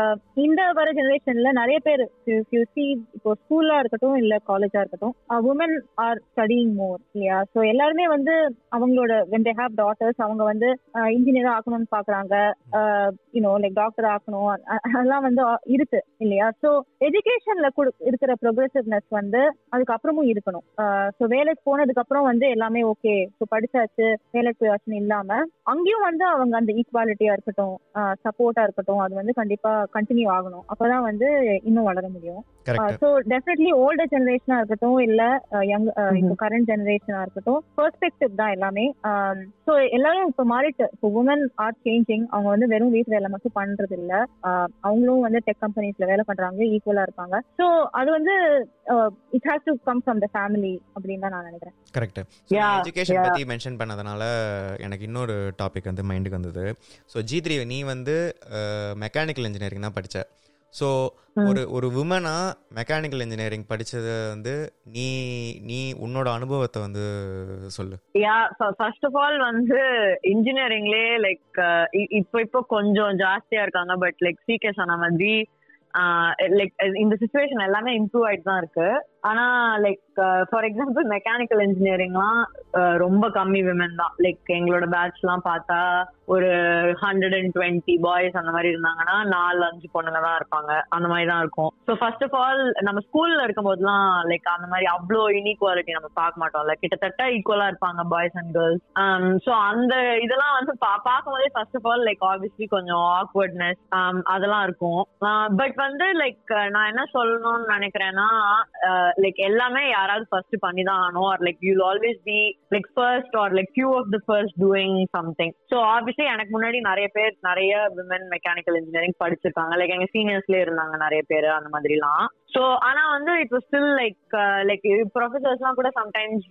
இந்த வர ஜெனரேஷன்ல நிறைய பேர் இப்போ ஸ்கூல்லா இருக்கட்டும் இல்ல காலேஜா இருக்கட்டும் உமன் ஆர் ஸ்டடிங் மோர் இல்லையா? ஸோ எல்லாருமே வந்து அவங்களோட வென் தே ஹேவ் டாட்டர்ஸ் அவங்க வந்து இன்ஜினியர் ஆக்கணும்னு பாக்குறாங்க. யூனோ லைக் டாக்டர் ஆக்கணும். அதெல்லாம் வந்து இருக்கு. இல்லையா? ஸோ எஜுகேஷன்ல இருக்கிற ப்ரொக்ரெசிவ்னஸ் வந்து அதுக்கப்புறமும் இருக்கணும். ஸோ வேலைக்கு போனதுக்கு அப்புறம் வந்து எல்லாமே ஓகே ஸோ படிச்சாச்சு வேலைக்கு போயாச்சுன்னு இல்லாம அங்கேயும் வந்து அவங்க அந்த ஈக்குவாலிட்டியா இருக்கட்டும் சப்போர்ட்டா இருக்கட்டும் அது வந்து கண்டிப்பா கண்டினியூ ஆகணும். அப்பதான் வந்து இன்னும் வளர முடியும். ஸோ டெஃபினெட்லி ஓல்டர் ஜெனரேஷனா இருக்கட்டும் இல்ல யங் இப்போ கரண்ட் ஜெனரேஷனா இருக்கட்டும் பெர்ஸ்பெக்டிவ் தான் எல்லாமே. ஸோ எல்லாரும் இப்போ மாறிட்டு இப்போ உமன் ஆர் சேஞ்சிங் அவங்க வந்து வெறும் வீட்டு வேலை மட்டும் பண்றது இல்ல அவங்களும் வந்து டெக் கம்பெனிஸ்ல வேலை பண்றாங்க ஈக்குவலா இருப்பாங்க. ஸோ அது வந்து it has to come from the family அப்படின்னு தான் நான் நினைக்கிறேன். கரெக்ட் எஜுகேஷன் பத்தி மென்ஷன் பண்ணதுனால எனக்கு இன்னொரு டாபிக் வந்து மைண்டுக்கு வந்தது. ஸோ ஜி த்ரீ நீ வந்து மெக்கானிக்கல் இன்ஜினியரிங் தான் படித்த ஸோ ஒரு ஒரு உமனா மெக்கானிக்கல் இன்ஜினியரிங் படிச்சது வந்து நீ நீ உன்னோட அனுபவத்தை வந்து சொல்லு. யா ஃபர்ஸ்ட் ஆஃப் ஆல் வந்து இன்ஜினியரிங்லேயே லைக் இப்போ இப்போ கொஞ்சம் ஜாஸ்தியா இருக்காங்க பட் லைக் சீக்கே சொன்ன மாதிரி லைக் இந்த சுச்சுவேஷன் எல்லாமே இம்ப்ரூவ் ஆயிட்டு தான் இருக்கு. ஆனா லைக் ஃபார் எக்ஸாம்பிள் மெக்கானிக்கல் இன்ஜினியரிங்லாம் ரொம்ப கம்மி விமன் தான். லைக் எங்களோட பேட்ச் எல்லாம் பார்த்தா ஒரு ஹண்ட்ரட் அண்ட் டுவெண்ட்டி பாய்ஸ் அந்த மாதிரி இருந்தாங்கன்னா நாலு அஞ்சு பொண்ணுங்க தான் இருப்பாங்க. அந்த மாதிரி தான் இருக்கும். ஸோ ஃபர்ஸ்ட் ஆஃப் ஆல் நம்ம ஸ்கூல்ல இருக்கும் போதுலாம் லைக் அந்த மாதிரி அவ்வளோ இன்இக்வாலிட்டி நம்ம பார்க்க மாட்டோம்ல கிட்டத்தட்ட ஈக்குவலா இருப்பாங்க பாய்ஸ் அண்ட் கேர்ள்ஸ் ஸோ அந்த இதெல்லாம் வந்து பார்க்கும் போதே first of all like obviously கொஞ்சம் ஆக்வர்ட்னஸ் um, அதெல்லாம் இருக்கும். Uh, பட் வந்து லைக் நான் என்ன சொல்லணும்னு நினைக்கிறேன்னா uh, லைக் எல்லாமே யாராவது ஃபர்ஸ்ட் பண்ணி தான் ஆகணும். Or like you always be like first or like few of the first doing something so obviously எனக்கு முன்னாடி நிறைய பேர் நிறைய விமன் மெக்கானிக்கல் இன்ஜினியரிங் படிச்சிருக்காங்க. லைக் எங்க சீனியர்ஸ்லேயே இருந்தாங்க நிறைய பேர் அந்த மாதிரிலாம். ஸோ ஆனா வந்து இப்போ ஸ்டில் லைக் லைக் ப்ரொஃபசர்ஸ்லாம் கூட சம்டைம்ஸ்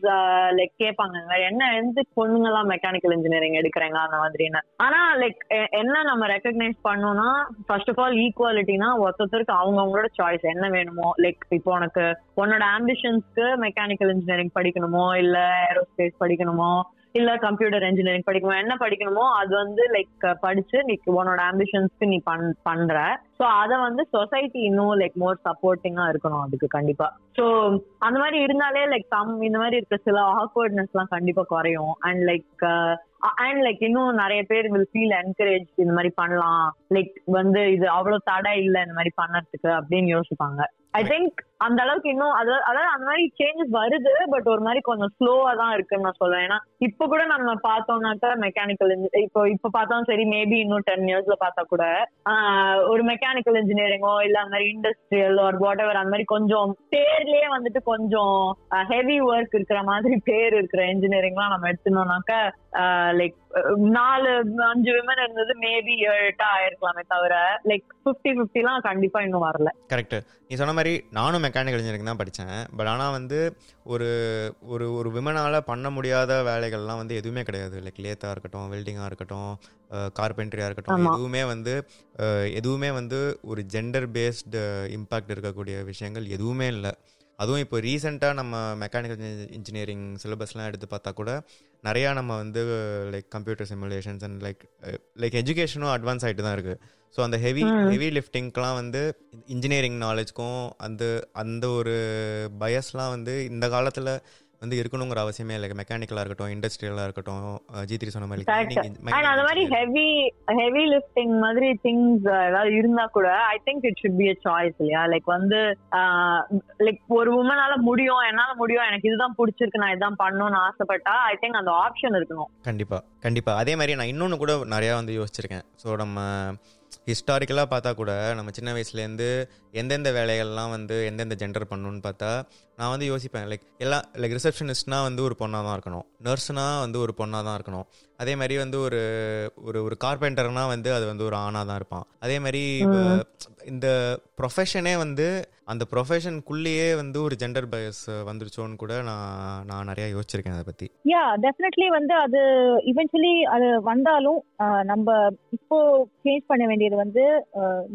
லைக் uh, கேட்பாங்க. என்ன எந்த பொண்ணுங்கெல்லாம் மெக்கானிக்கல் இன்ஜினியரிங் எடுக்கிறாங்க அந்த மாதிரின்னு. ஆனா லைக் என்ன நம்ம ரெக்கக்னைஸ் பண்ணோம்னா ஃபர்ஸ்ட் ஆஃப் ஆல் ஈக்குவாலிட்டினா ஒருத்தருக்கு அவங்க அவங்களோட சாய்ஸ் என்ன வேணுமோ லைக் இப்போ உனக்கு உன்னோட ஆம்பிஷன்ஸ்க்கு மெக்கானிக்கல் இன்ஜினியரிங் படிக்கணுமோ இல்ல ஏரோஸ்பேஸ் படிக்கணுமோ இல்ல கம்ப்யூட்டர் இன்ஜினியரிங் படிக்கணுமோ என்ன படிக்கணுமோ அது வந்து லைக் படிச்சு நீ உன்னோட ஆம்பிஷன்ஸ்க்கு நீ பண் பண்ற. ஸோ அதை வந்து சொசைட்டி இன்னும் லைக் மோர் சப்போர்ட்டிங்கா இருக்கணும் அதுக்கு கண்டிப்பா. ஸோ அந்த மாதிரி இருந்தாலே லைக் சம் இந்த மாதிரி இருக்க சில ஆக்வர்ட்னஸ் எல்லாம் கண்டிப்பா குறையும். அண்ட் லைக் அண்ட் லைக் இன்னும் நிறைய பேர் வில் ஃபீல் என்கரேஜ் இந்த மாதிரி பண்ணலாம். லைக் வந்து இது அவ்வளவு தடை இல்லை இந்த மாதிரி பண்ணறதுக்கு அப்படின்னு யோசிப்பாங்க. ஐ திங்க் அந்த அளவுக்கு இன்னும் அதாவது அதாவது அந்த மாதிரி சேஞ்சஸ் வருது பட் ஒரு மாதிரி கொஞ்சம் ஸ்லோவா தான் இருக்குன்னு நான் சொல்லுவேன் ஏன்னா இப்ப கூட நம்ம பார்த்தோம்னாக்கா மெக்கானிக்கல் இப்போ இப்ப பார்த்தோம் சரி மேபி இன்னும் டென் இயர்ஸ்ல பார்த்தா கூட ஒரு மெக்கானிக்கல் இன்ஜினியரிங்கோ இல்ல அந்த மாதிரி இண்டஸ்ட்ரியல் ஒரு வாட் எவர் அந்த மாதிரி கொஞ்சம் பேர்லயே வந்துட்டு கொஞ்சம் ஹெவி ஒர்க் இருக்கிற மாதிரி பேர் இருக்கிற இன்ஜினியரிங்லாம் நம்ம எடுத்துனோம்னாக்க லைக் நாலு அஞ்சு விமன் இருந்தது மேபி ஏழு எட்டா ஆயிருக்கலாமே தவிர லைக் பிப்டி பிப்டிலாம் கண்டிப்பா இன்னும் வரல. கரெக்ட் நீ சொன்ன மாதிரி நானும் மெக்கானிக்கல் இன்ஜினியரிங் தான் படித்தேன் பட் ஆனால் வந்து ஒரு ஒரு ஒரு விமனால் பண்ண முடியாத வேலைகள்லாம் வந்து எதுவுமே கிடையாது. லைக் லேத்தாக இருக்கட்டும் வெல்டிங்காக இருக்கட்டும் கார்பென்ட்ரியாக இருக்கட்டும் எதுவுமே வந்து எதுவுமே வந்து ஒரு ஜெண்டர் பேஸ்டு இம்பேக்ட் இருக்கக்கூடிய விஷயங்கள் எதுவுமே இல்லை. அதுவும் இப்போ ரீசெண்டாக நம்ம மெக்கானிக்கல் இன்ஜினியரிங் சிலபஸ்லாம் எடுத்து பார்த்தா கூட நிறையா நம்ம வந்து like computer simulations and like like எஜுகேஷனும் advance ஆகிட்டு தான் இருக்குது ஸோ அந்த ஹெவி ஹெவி லிஃப்டிங்க்கெலாம் வந்து இன்ஜினியரிங் நாலேஜ்க்கும் அந்த அந்த ஒரு பயஸ்லாம் வந்து இந்த காலத்தில் வந்து இருக்கணுங்கிற அவசியமே இல்லை. மெக்கானிக்கலா இருக்கட்டும் இண்டஸ்ட்ரியலா இருக்கட்டும் ஜி சொன்ன மாதிரி அந்த மாதிரி ஹெவி ஹெவி லிஃப்டிங் மாதிரி திங்ஸ் ஏதாவது இருந்தா கூட I think it should be a choice இல்லையா? லைக் வந்து லைக் ஒரு உமனால முடியும் என்னால முடியும் எனக்கு இதுதான் பிடிச்சிருக்கு நான் இதுதான் பண்ணணும்னு ஆசைப்பட்டா ஐ திங்க் அந்த ஆப்ஷன் இருக்கணும். கண்டிப்பா கண்டிப்பா. அதே மாதிரி நான் இன்னொன்னு கூட நிறைய வந்து யோசிச்சிருக்கேன். ஸோ நம்ம ஹிஸ்டாரிக்கலாக பார்த்தா கூட நம்ம சின்ன வயசுலேருந்து எந்தெந்த வேலைகள்லாம் வந்து எந்தெந்த ஜெண்டர் பண்ணணும்னு பார்த்தா நான் வந்து யோசிப்பேன் லைக் எல்லாம் லைக் ரிசப்ஷனிஸ்ட்னா வந்து ஒரு பொண்ணாக தான் இருக்கணும். நர்ஸ்னா வந்து ஒரு பொண்ணாக தான் இருக்கணும். அதே மாதிரி வந்து ஒரு ஒரு ஒரு கார்பெண்டர்னா வந்து அது வந்து ஒரு ஆணாக தான் இருப்பான். அதே மாதிரி இந்த ப்ரொஃபஷனே வந்து அந்த ப்ரொஃபஷனுக்குள்ளேயே வந்து ஒரு ஜெண்டர் பயஸ் வந்துருச்சோன்னு கூட நான் நான் நிறைய யோசிச்சிருக்கேன் அதை பத்தி. யா டெஃபினெட்லி வந்து அது இவென்ச்சுவலி அது வந்தாலும் நம்ம இப்போ சேஞ்ச் பண்ண வேண்டியது வந்து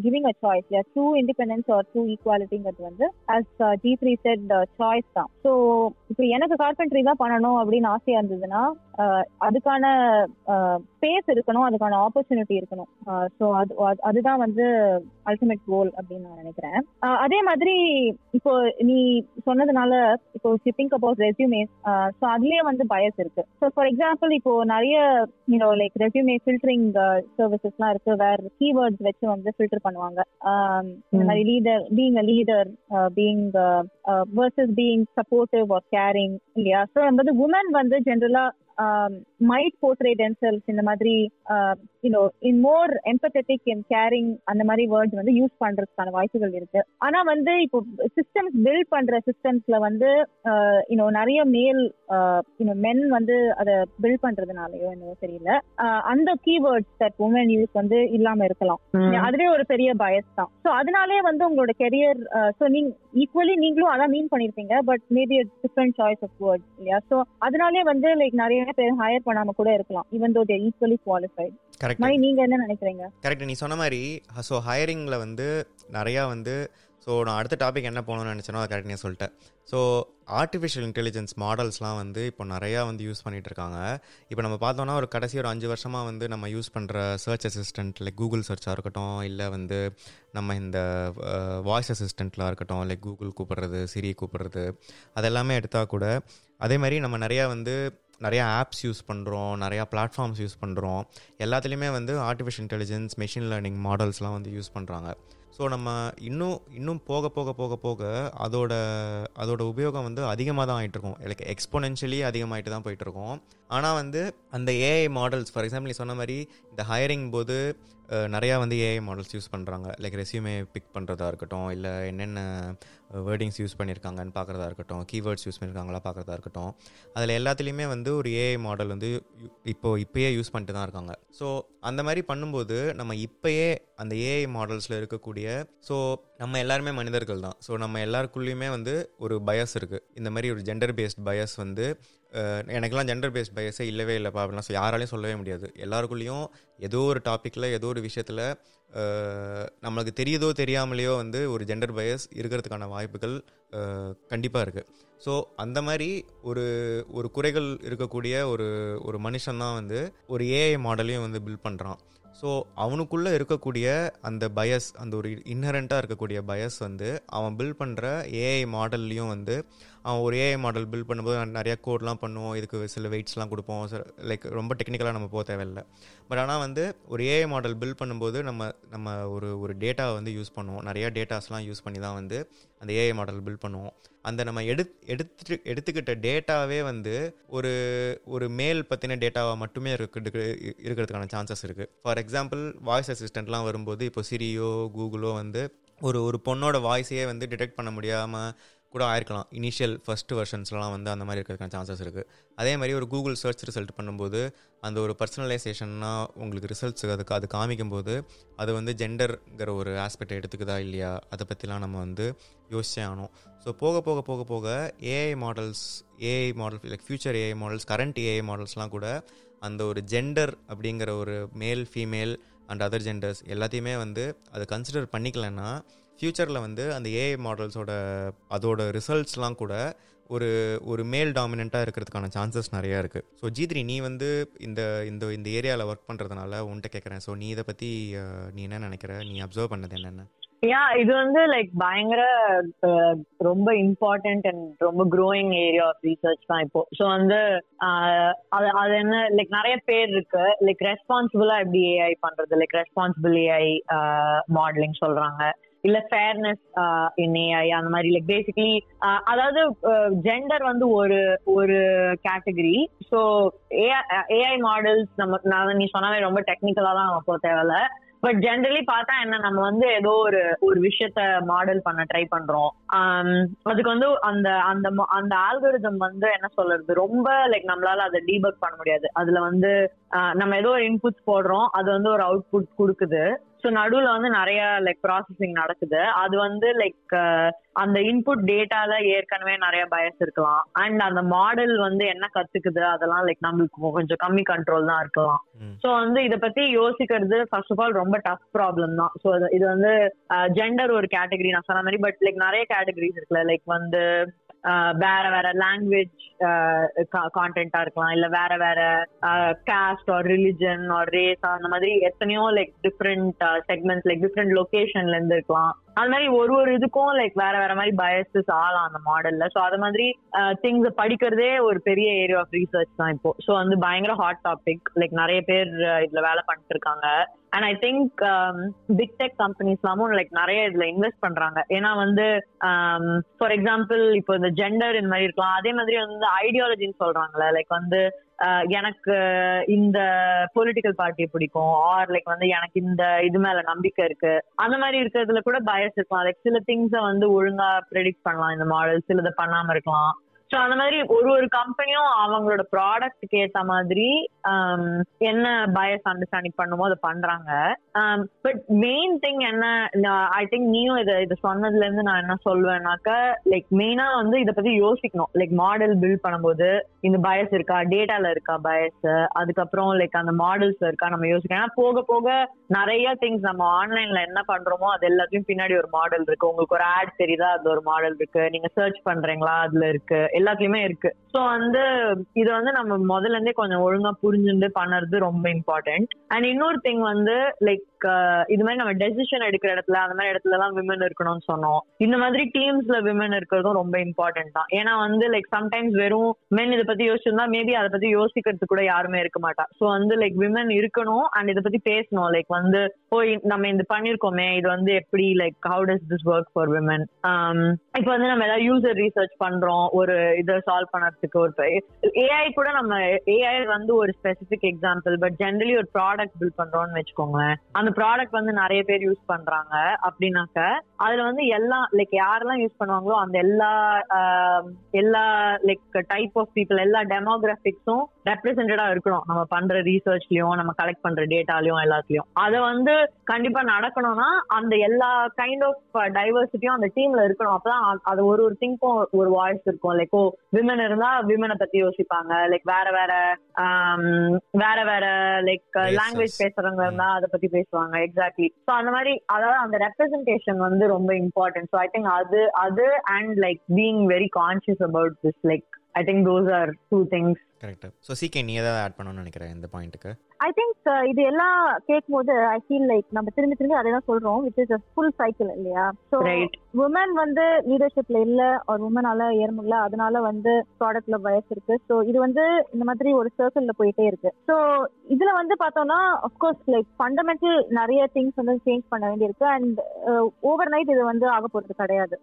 giving a choice true independence or true ஈக்குவாலிட்டிங்கிறது வந்து அஸ் த்ரீ செட் சாய்ஸ் தான். ஸோ இப்போ எனக்கு கார்பென்ட்ரி தான் பண்ணணும் அப்படின்னு ஆசையா இருந்ததுன்னா அதுக்கான ஸ்பேஸ் இருக்கணும் அதுக்கான ஆப்பர்ச்சுனிட்டி இருக்கணும். ஸோ அது அதுதான் வந்து அல்டிமேட் கோல் அப்படின்னு நான் நினைக்கிறேன். அதே மாதிரி இப்போ நீ சொன்னதுனால இப்போ திங்க் அபவுட் ரெசியூமே ஸோ அதுலயே வந்து பயஸ் இருக்கு. ஸோ ஃபார் எக்ஸாம்பிள் இப்போ நிறைய you know like resume filtering சர்வீசஸ்லாம் இருக்கு வேற கீவேர்ட்ஸ் வச்சு வந்து ஃபில்டர் பண்ணுவாங்க. இந்த மாதிரி leader being a leader being versus being supportive or caring இல்லையா? ஸோ வந்து உமன் வந்து ஜென்ரலா மைட் போர்ட்ரே டென்செல்ஸ் இந்த மாதிரி you know in more empathetic in caring அந்த மாதிரி வேர்ட்ஸ் வந்து யூஸ் பண்றதுக்கான வாய்ப்புகள் இருக்கு. ஆனா வந்து இப்போ சிஸ்டம்ஸ் பில்ட் பண்ற சிஸ்டம்ஸ்ல வந்து யூனோ நிறைய மேல் யூனோ மென் வந்து அதை பில்ட் பண்றதுனாலயோ என்னவோ தெரியல. அந்த கீவேர்ட்ஸ் தட் உமன் யூஸ் வந்து இல்லாம இருக்கலாம். அதுவே ஒரு பெரிய பயஸ் தான். ஸோ அதனாலே வந்து உங்களோட கெரியர் ஸோ நீங்க ஈக்குவலி நீங்களும் அதான் மீன் பண்ணிருப்பீங்க but maybe different choice of words இல்லையா? ஸோ அதனாலே வந்து லைக் நிறைய பேர் ஹையர் பண்ணாம கூட இருக்கலாம் ஈவன் தோ தேர் ஈக்குவலி குவாலிஃபைட் கரெக்ட் நீங்க என்ன நினைக்கிறீங்க? கரெக்ட் நீ சொன்ன மாதிரி ஸோ ஹையரிங்கில் வந்து நிறையா வந்து ஸோ நான் அடுத்த டாபிக் என்ன போகணும்னு நினச்சேனோ அதை கரெக்ட் சொல்லிட்டேன் ஸோ ஆர்டிஃபிஷியல் இன்டெலிஜென்ஸ் மாடல்ஸ்லாம் வந்து இப்போ நிறையா வந்து யூஸ் பண்ணிகிட்டு இருக்காங்க. இப்போ நம்ம பார்த்தோன்னா ஒரு கடைசி ஒரு அஞ்சு வருஷமாக வந்து நம்ம யூஸ் பண்ணுற சர்ச் அசிஸ்டன்ட் லைக் கூகுள் சர்ச்சாக இருக்கட்டும் இல்லை வந்து நம்ம இந்த வாய்ஸ் அசிஸ்டண்ட்லாம் இருக்கட்டும் லைக் கூகுள் கூப்பிட்றது சிரி கூப்பிட்றது அதெல்லாமே எடுத்தால் கூட அதே மாதிரி நம்ம நிறையா வந்து நிறையா ஆப்ஸ் யூஸ் பண்ணுறோம் நிறையா பிளாட்ஃபார்ம்ஸ் யூஸ் பண்ணுறோம் எல்லாத்துலேயுமே வந்து ஆர்டிஃபிஷியல் இன்டெலிஜென்ஸ் மெஷின் லேர்னிங் மாடல்ஸ்லாம் வந்து யூஸ் பண்ணுறாங்க ஸோ நம்ம இன்னும் இன்னும் போக போக போக போக அதோட அதோட உபயோகம் வந்து அதிகமாக தான் ஆகிட்டு இருக்கும். லைக் எக்ஸ்போனென்ஷியலி அதிகமாகிட்டு தான் போயிட்டுருக்கோம் ஆனால் வந்து அந்த ஏஐ மாடல்ஸ் ஃபார் எக்ஸாம்பிள் நீ சொன்ன மாதிரி இந்த ஹையரிங் போது நிறையா வந்து ஏஐ மாடல்ஸ் யூஸ் பண்ணுறாங்க லைக் ரெசியூமே பிக் பண்ணுறதா இருக்கட்டும் இல்லை என்னென்ன வேர்டிங்ஸ் யூஸ் பண்ணியிருக்காங்கன்னு பார்க்குறதா இருக்கட்டும் கீவேர்ட்ஸ் யூஸ் பண்ணியிருக்காங்களா பார்க்குறதா இருக்கட்டும் அதில் எல்லாத்துலேயுமே வந்து ஒரு ஏஐ மாடல் வந்து இப்போது இப்போயே யூஸ் பண்ணிட்டு தான் இருக்காங்க. ஸோ அந்த மாதிரி பண்ணும்போது நம்ம இப்போயே அந்த ஏஐ மாடல்ஸில் இருக்கக்கூடிய ஸோ நம்ம எல்லாருமே மனிதர்கள் தான். ஸோ நம்ம எல்லாருக்குள்ளேயுமே வந்து ஒரு பயஸ் இருக்குது இந்த மாதிரி ஒரு ஜெண்டர் பேஸ்ட் பயஸ் வந்து எனக்கெல்லாம் ஜெண்டர் பேஸ்ட் பயஸே இல்லவே இல்லைப்பா அப்படிலாம் யாராலையும் சொல்லவே முடியாது. எல்லாருக்குள்ளேயும் ஏதோ ஒரு டாப்பிக்கில் ஏதோ ஒரு விஷயத்தில் நம்மளுக்கு தெரியுதோ தெரியாமலேயோ வந்து ஒரு ஜெண்டர் பயஸ் இருக்கிறதுக்கான வாய்ப்புகள் கண்டிப்பாக இருக்குது ஸோ அந்த மாதிரி ஒரு ஒரு குறைகள் இருக்கக்கூடிய ஒரு ஒரு மனுஷன் தான் வந்து ஒரு ஏஐ மாடலையும் வந்து பில்ட் பண்ணுறான் ஸோ அவனுக்குள்ளே இருக்கக்கூடிய அந்த பயஸ் அந்த ஒரு இன்னரண்ட்டாக இருக்கக்கூடிய பயஸ் வந்து அவன் பில்ட் பண்ணுற ஏஐ மாடல்லையும் வந்து அவன் ஒரு ஏஐ மாடல் பில்ட் பண்ணும்போது நிறையா கோட்லாம் பண்ணுவோம் இதுக்கு சில வெயிட்ஸ்லாம் கொடுப்போம் லைக் ரொம்ப டெக்னிக்கலாக நம்ம போக தேவையில்லை. பட் ஆனால் வந்து ஒரு ஏஐ மாடல் பில்ட் பண்ணும்போது நம்ம நம்ம ஒரு ஒரு டேட்டாவை வந்து யூஸ் பண்ணுவோம். நிறையா டேட்டாஸ்லாம் யூஸ் பண்ணி தான் வந்து அந்த ஏஐ மாடல் பில்ட் பண்ணுவோம். அந்த நம்ம எடு எடுத்துட்டு எடுத்துக்கிட்ட டேட்டாவே வந்து ஒரு ஒரு மேல் பற்றின டேட்டாவாக மட்டுமே இருக்கிறதுக்கு இருக்கிறதுக்கான சான்சஸ் இருக்குது ஃபார் எக்ஸாம்பிள் வாய்ஸ் அசிஸ்டண்ட்லாம் வரும்போது இப்போ சிரியோ கூகுளோ வந்து ஒரு ஒரு பொண்ணோட வாய்ஸையே வந்து டிடெக்ட் பண்ண முடியாமல் கூட ஆயிருக்கலாம். இனிஷியல் ஃபஸ்ட் வெர்ஷன்ஸ்லாம் வந்து அந்த மாதிரி இருக்கிறதுக்கான சான்சஸ் இருக்குது அதே மாதிரி ஒரு கூகுள் சர்ச் ரிசல்ட் பண்ணும்போது அந்த ஒரு பர்சனலைசேஷன்னா உங்களுக்கு ரிசல்ட்ஸ் அதுக்கு அது காமிக்கும்போது அது வந்து ஜெண்டர்ங்கிற ஒரு ஆஸ்பெக்டை எடுத்துக்குதா இல்லையா? அதை பற்றிலாம் நம்ம வந்து யோசிச்சே ஆனோம் ஸோ போக போக போக போக AI models AI model like future AI models current AI மாடல்ஸ்லாம் கூட அந்த ஒரு ஜெண்டர் அப்படிங்கிற ஒரு male female and other genders எல்லாத்தையுமே வந்து அதை கன்சிடர் பண்ணிக்கலன்னா ஃப்யூச்சரில் வந்து அந்த ஏஐ மாடல்ஸோட அதோட ரிசல்ட்ஸ்லாம் கூட ஒரு ஒரு மேல் டாமினண்ட்டாக இருக்கிறதுக்கான சான்சஸ் நிறையா இருக்குது ஸோ ஜீத்ரி நீ வந்து இந்த இந்த இந்த ஏரியாவில் ஒர்க் பண்ணுறதுனால உன்கிட்ட கேட்குறேன் ஸோ நீ இதை பற்றி நீ என்ன நினைக்கிற? நீ அப்சர்வ் பண்ணது என்னென்ன? யா இது வந்து லைக் பயங்கர ரொம்ப இம்பார்ட்டன்ட் அண்ட் ரொம்ப க்ரோயிங் ஏரியா ஆஃப் ரிசர்ச் தான் இப்போ. ஸோ வந்து அது அது என்ன லைக் நிறைய பேர் இருக்கு. லைக் ரெஸ்பான்சிபிளா எப்படி ஏஐ பண்றது? லைக் ரெஸ்பான்சிபிள் ஏஐ மாடலிங் சொல்றாங்க. இல்ல ஃபேர்னஸ் இன் ஏஐ அந்த மாதிரி லைக் பேசிக்கலி அதாவது ஜெண்டர் வந்து ஒரு ஒரு கேட்டகரி ஸோ ஏஐ மாடல்ஸ் நம்ம நான் நீ சொன்னாவே ரொம்ப டெக்னிக்கலா தான் போக தேவையில்ல. பட் ஜென்ரலி பார்த்தா என்ன நம்ம வந்து ஏதோ ஒரு ஒரு விஷயத்த மாடல் பண்ண ட்ரை பண்றோம். அதுக்கு வந்து அந்த அந்த அந்த ஆல்கரிதம் வந்து என்ன சொல்றது ரொம்ப லைக் நம்மளால அதை டீபக் பண்ண முடியாது. அதுல வந்து நம்ம ஏதோ ஒரு இன்புட்ஸ் போடுறோம் அது வந்து ஒரு அவுட்புட் கொடுக்குது. ஸோ நடுவில் வந்து நிறைய லைக் ப்ராசஸிங் நடக்குது. அது வந்து லைக் அந்த இன்புட் டேட்டால ஏற்கனவே நிறைய பயஸ் இருக்கலாம். அண்ட் அந்த மாடல் வந்து என்ன கத்துக்குது? அதெல்லாம் லைக் நம்மளுக்கு கொஞ்சம் கம்மி கண்ட்ரோல் தான் இருக்கலாம். ஸோ வந்து இதை பத்தி யோசிக்கிறது ஃபர்ஸ்ட் ஆஃப் ஆல் ரொம்ப டஃப் ப்ராப்ளம் தான். ஸோ இது வந்து ஜெண்டர் ஒரு கேட்டகரி நான் சொன்ன மாதிரி பட் லைக் நிறைய கேட்டகரிஸ் இருக்குல்ல. லைக் வந்து வேற வேற லாங்குவேஜ் கான்டென்ட்டா இருக்கலாம். இல்ல வேற வேற caste or religion or race அந்த மாதிரி எத்தனையோ like different segments like different லொகேஷன்ல இருந்து இருக்கலாம். அது மாதிரி ஒரு ஒரு இதுக்கும் லைக் வேற வேற மாதிரி பயசஸ் ஆகலாம் அந்த மாடல்ல ஸோ அது மாதிரி uh, திங்ஸ் படிக்கிறதே ஒரு பெரிய ஏரியா ஆஃப் ரிசர்ச் தான் இப்போ. ஸோ வந்து பயங்கர ஹாட் டாபிக் லைக் நிறைய பேர் uh, இதுல வேலை பண்ணிட்டு இருக்காங்க and I think big um, tech கம்பெனிஸ்லாமும் like நிறைய இதுல இன்வெஸ்ட் பண்றாங்க. ஏன்னா வந்து um, ஃபார் எக்ஸாம்பிள் இப்போ இந்த ஜெண்டர் இந்த மாதிரி இருக்கலாம். அதே மாதிரி வந்து ஐடியாலஜின்னு சொல்றாங்கல்ல. லைக் வந்து எனக்கு இந்த பொலிட்டிக்கல் பார்ட்டியை பிடிக்கும். ஆர் லைக் வந்து எனக்கு இந்த இது மேல நம்பிக்கை இருக்கு. அந்த மாதிரி இருக்கிறதுல கூட பயஸ் இருக்கலாம். லைக் சில திங்ஸை வந்து ஒழுங்கா ப்ரெடிக்ட் பண்ணலாம். இந்த மாடல் சிலதை பண்ணாம இருக்கலாம். ஸோ அந்த மாதிரி ஒரு ஒரு கம்பெனியும் அவங்களோட ப்ராடக்ட்க்கு ஏற்ற மாதிரி um, என்ன பயஸ் அண்டர்ஸ்டாண்டிங் பண்ணுமோ அதை பண்றாங்க. பட் மெயின் திங் என்ன ஐ திங்க் நீயும் இதை இதை சொன்னதுல இருந்து நான் என்ன சொல்வேன்னாக்க லைக் மெயினா வந்து இதை பத்தி யோசிக்கணும். லைக் மாடல் பில்ட் பண்ணும்போது இந்த பயஸ் இருக்கா டேட்டால இருக்கா பயஸ் அதுக்கப்புறம் லைக் அந்த மாடல்ஸ்ல இருக்கா நம்ம யோசிக்கணும். ஏன்னா போக போக நிறைய திங்ஸ் நம்ம ஆன்லைன்ல என்ன பண்றோமோ அது எல்லாத்தையும் பின்னாடி ஒரு மாடல் இருக்கு. உங்களுக்கு ஒரு ஆட் தெரியுதா அது ஒரு மாடல் இருக்கு. நீங்க சர்ச் பண்றீங்களா அதுல இருக்கு. எல்லாத்துலயுமே இருக்கு. ஸோ வந்து இது வந்து நம்ம முதல்ல இருந்தே கொஞ்சம் ஒழுங்கா புரிஞ்சுட்டு பண்ணுறது ரொம்ப இம்பார்ட்டன்ட் அண்ட் இன்னொரு திங் வந்து லைக் இது மாதிரி நம்ம டெசிஷன் எடுக்கிற இடத்துல அந்த மாதிரி இடத்துல எல்லாம் விமன் இருக்கணும்னு சொன்னோம். இந்த மாதிரி டீம்ஸ்ல விமன் இருக்கிறதும் ரொம்ப இம்பார்ட்டன்ட் தான். ஏன்னா வந்து லைக் சம்டைம்ஸ் வெறும் மென் இதை பத்தி யோசிச்சிருந்தா மேபி அதை பத்தி யோசிக்கிறதுக்கு கூட யாருமே இருக்க மாட்டா. ஸோ வந்து லைக் விமன் இருக்கணும் அண்ட் இதை பத்தி பேசணும். லைக் வந்து ஓ நம்ம இது பண்ணிருக்கோமே. இது வந்து எப்படி like how does this work for women இப்போ வந்து நம்ம ஏதாவது யூசர் ரீசர்ச் பண்றோம். ஒரு இதை சால்வ் பண்ணறதுக்கு ஒரு ஏஐ கூட நம்ம ஏஐ வந்து ஒரு ஸ்பெசிபிக் எக்ஸாம்பிள் பட் ஜென்ரலி ஒரு ப்ராடக்ட் பில்ட் பண்றோம்னு வச்சுக்கோங்களேன். அந்த ப்ராடக்ட் வந்து நிறைய பேர் யூஸ் பண்றாங்க அப்படின்னாக்க அதுல வந்து எல்லா லைக் யாரெல்லாம் யூஸ் பண்ணுவாங்களோ அந்த எல்லா எல்லா லைக் டைப் ஆஃப் பீப்புள் எல்லா டெமோகிராபிக்ஸும் ரெப்ரசன்டடா இருக்கணும். நம்ம பண்ற ரீசர்ச்லயும் நம்ம கலெக்ட் பண்ற டேட்டாலையும் எல்லாத்துலயும். அதை வந்து கண்டிப்பா நடக்கணும்னா அந்த எல்லா கைண்ட் ஆஃப் டைவர்சிட்டியும் அந்த டீம்ல இருக்கணும். அப்பதான் அது ஒரு ஒரு திங்க்கும் ஒரு வாய்ஸ் இருக்கும். லைக் ஓ விமன் இருந்தா விமனை பத்தி யோசிப்பாங்க. லைக் வேற வேற ஆம், வேற வேற லைக். லாங்குவேஜ் பேசுறவங்க இருந்தா அதை பத்தி பேசுவாங்க. எக்ஸாக்ட்லி ஸோ அந்த மாதிரி அதாவது அந்த ரெப்ரசன்டேஷன் வந்து ரொம்ப இம்பார்ட்டன்ட் ஸோ ஐ திங்க் அது அது and like being very conscious about this like I think those are two things correct so CK நீ ஏதாவது ஆட் பண்ணணும்னு நினைக்கிறேன் இந்த பாயிண்ட்டுக்கு ஐ திங்க் இது எல்லாம் கேட்கும் போது ஐ ஃபீல் லைக் நம்ம திரும்பி திரும்பி அதை தான் சொல்றோம் விச் இஸ் ஃபுல் சைக்கிள் இல்லையா? ஸோ உமன் வந்து லீடர்ஷிப்ல இல்ல ஒரு உமனால ஏற முடியல. அதனால வந்து ப்ராடக்ட்ல வயசு இருக்கு. ஸோ இது வந்து இந்த மாதிரி ஒரு சர்க்கிள்ல போயிட்டே இருக்கு. ஸோ இதுல வந்து பார்த்தோம்னா அஃப்கோர்ஸ் லைக் ஃபண்டமெண்டல் நிறைய திங்ஸ் வந்து சேஞ்ச் பண்ண வேண்டியிருக்கு. அண்ட் ஓவர் நைட் இது வந்து ஆக போறது கிடையாது.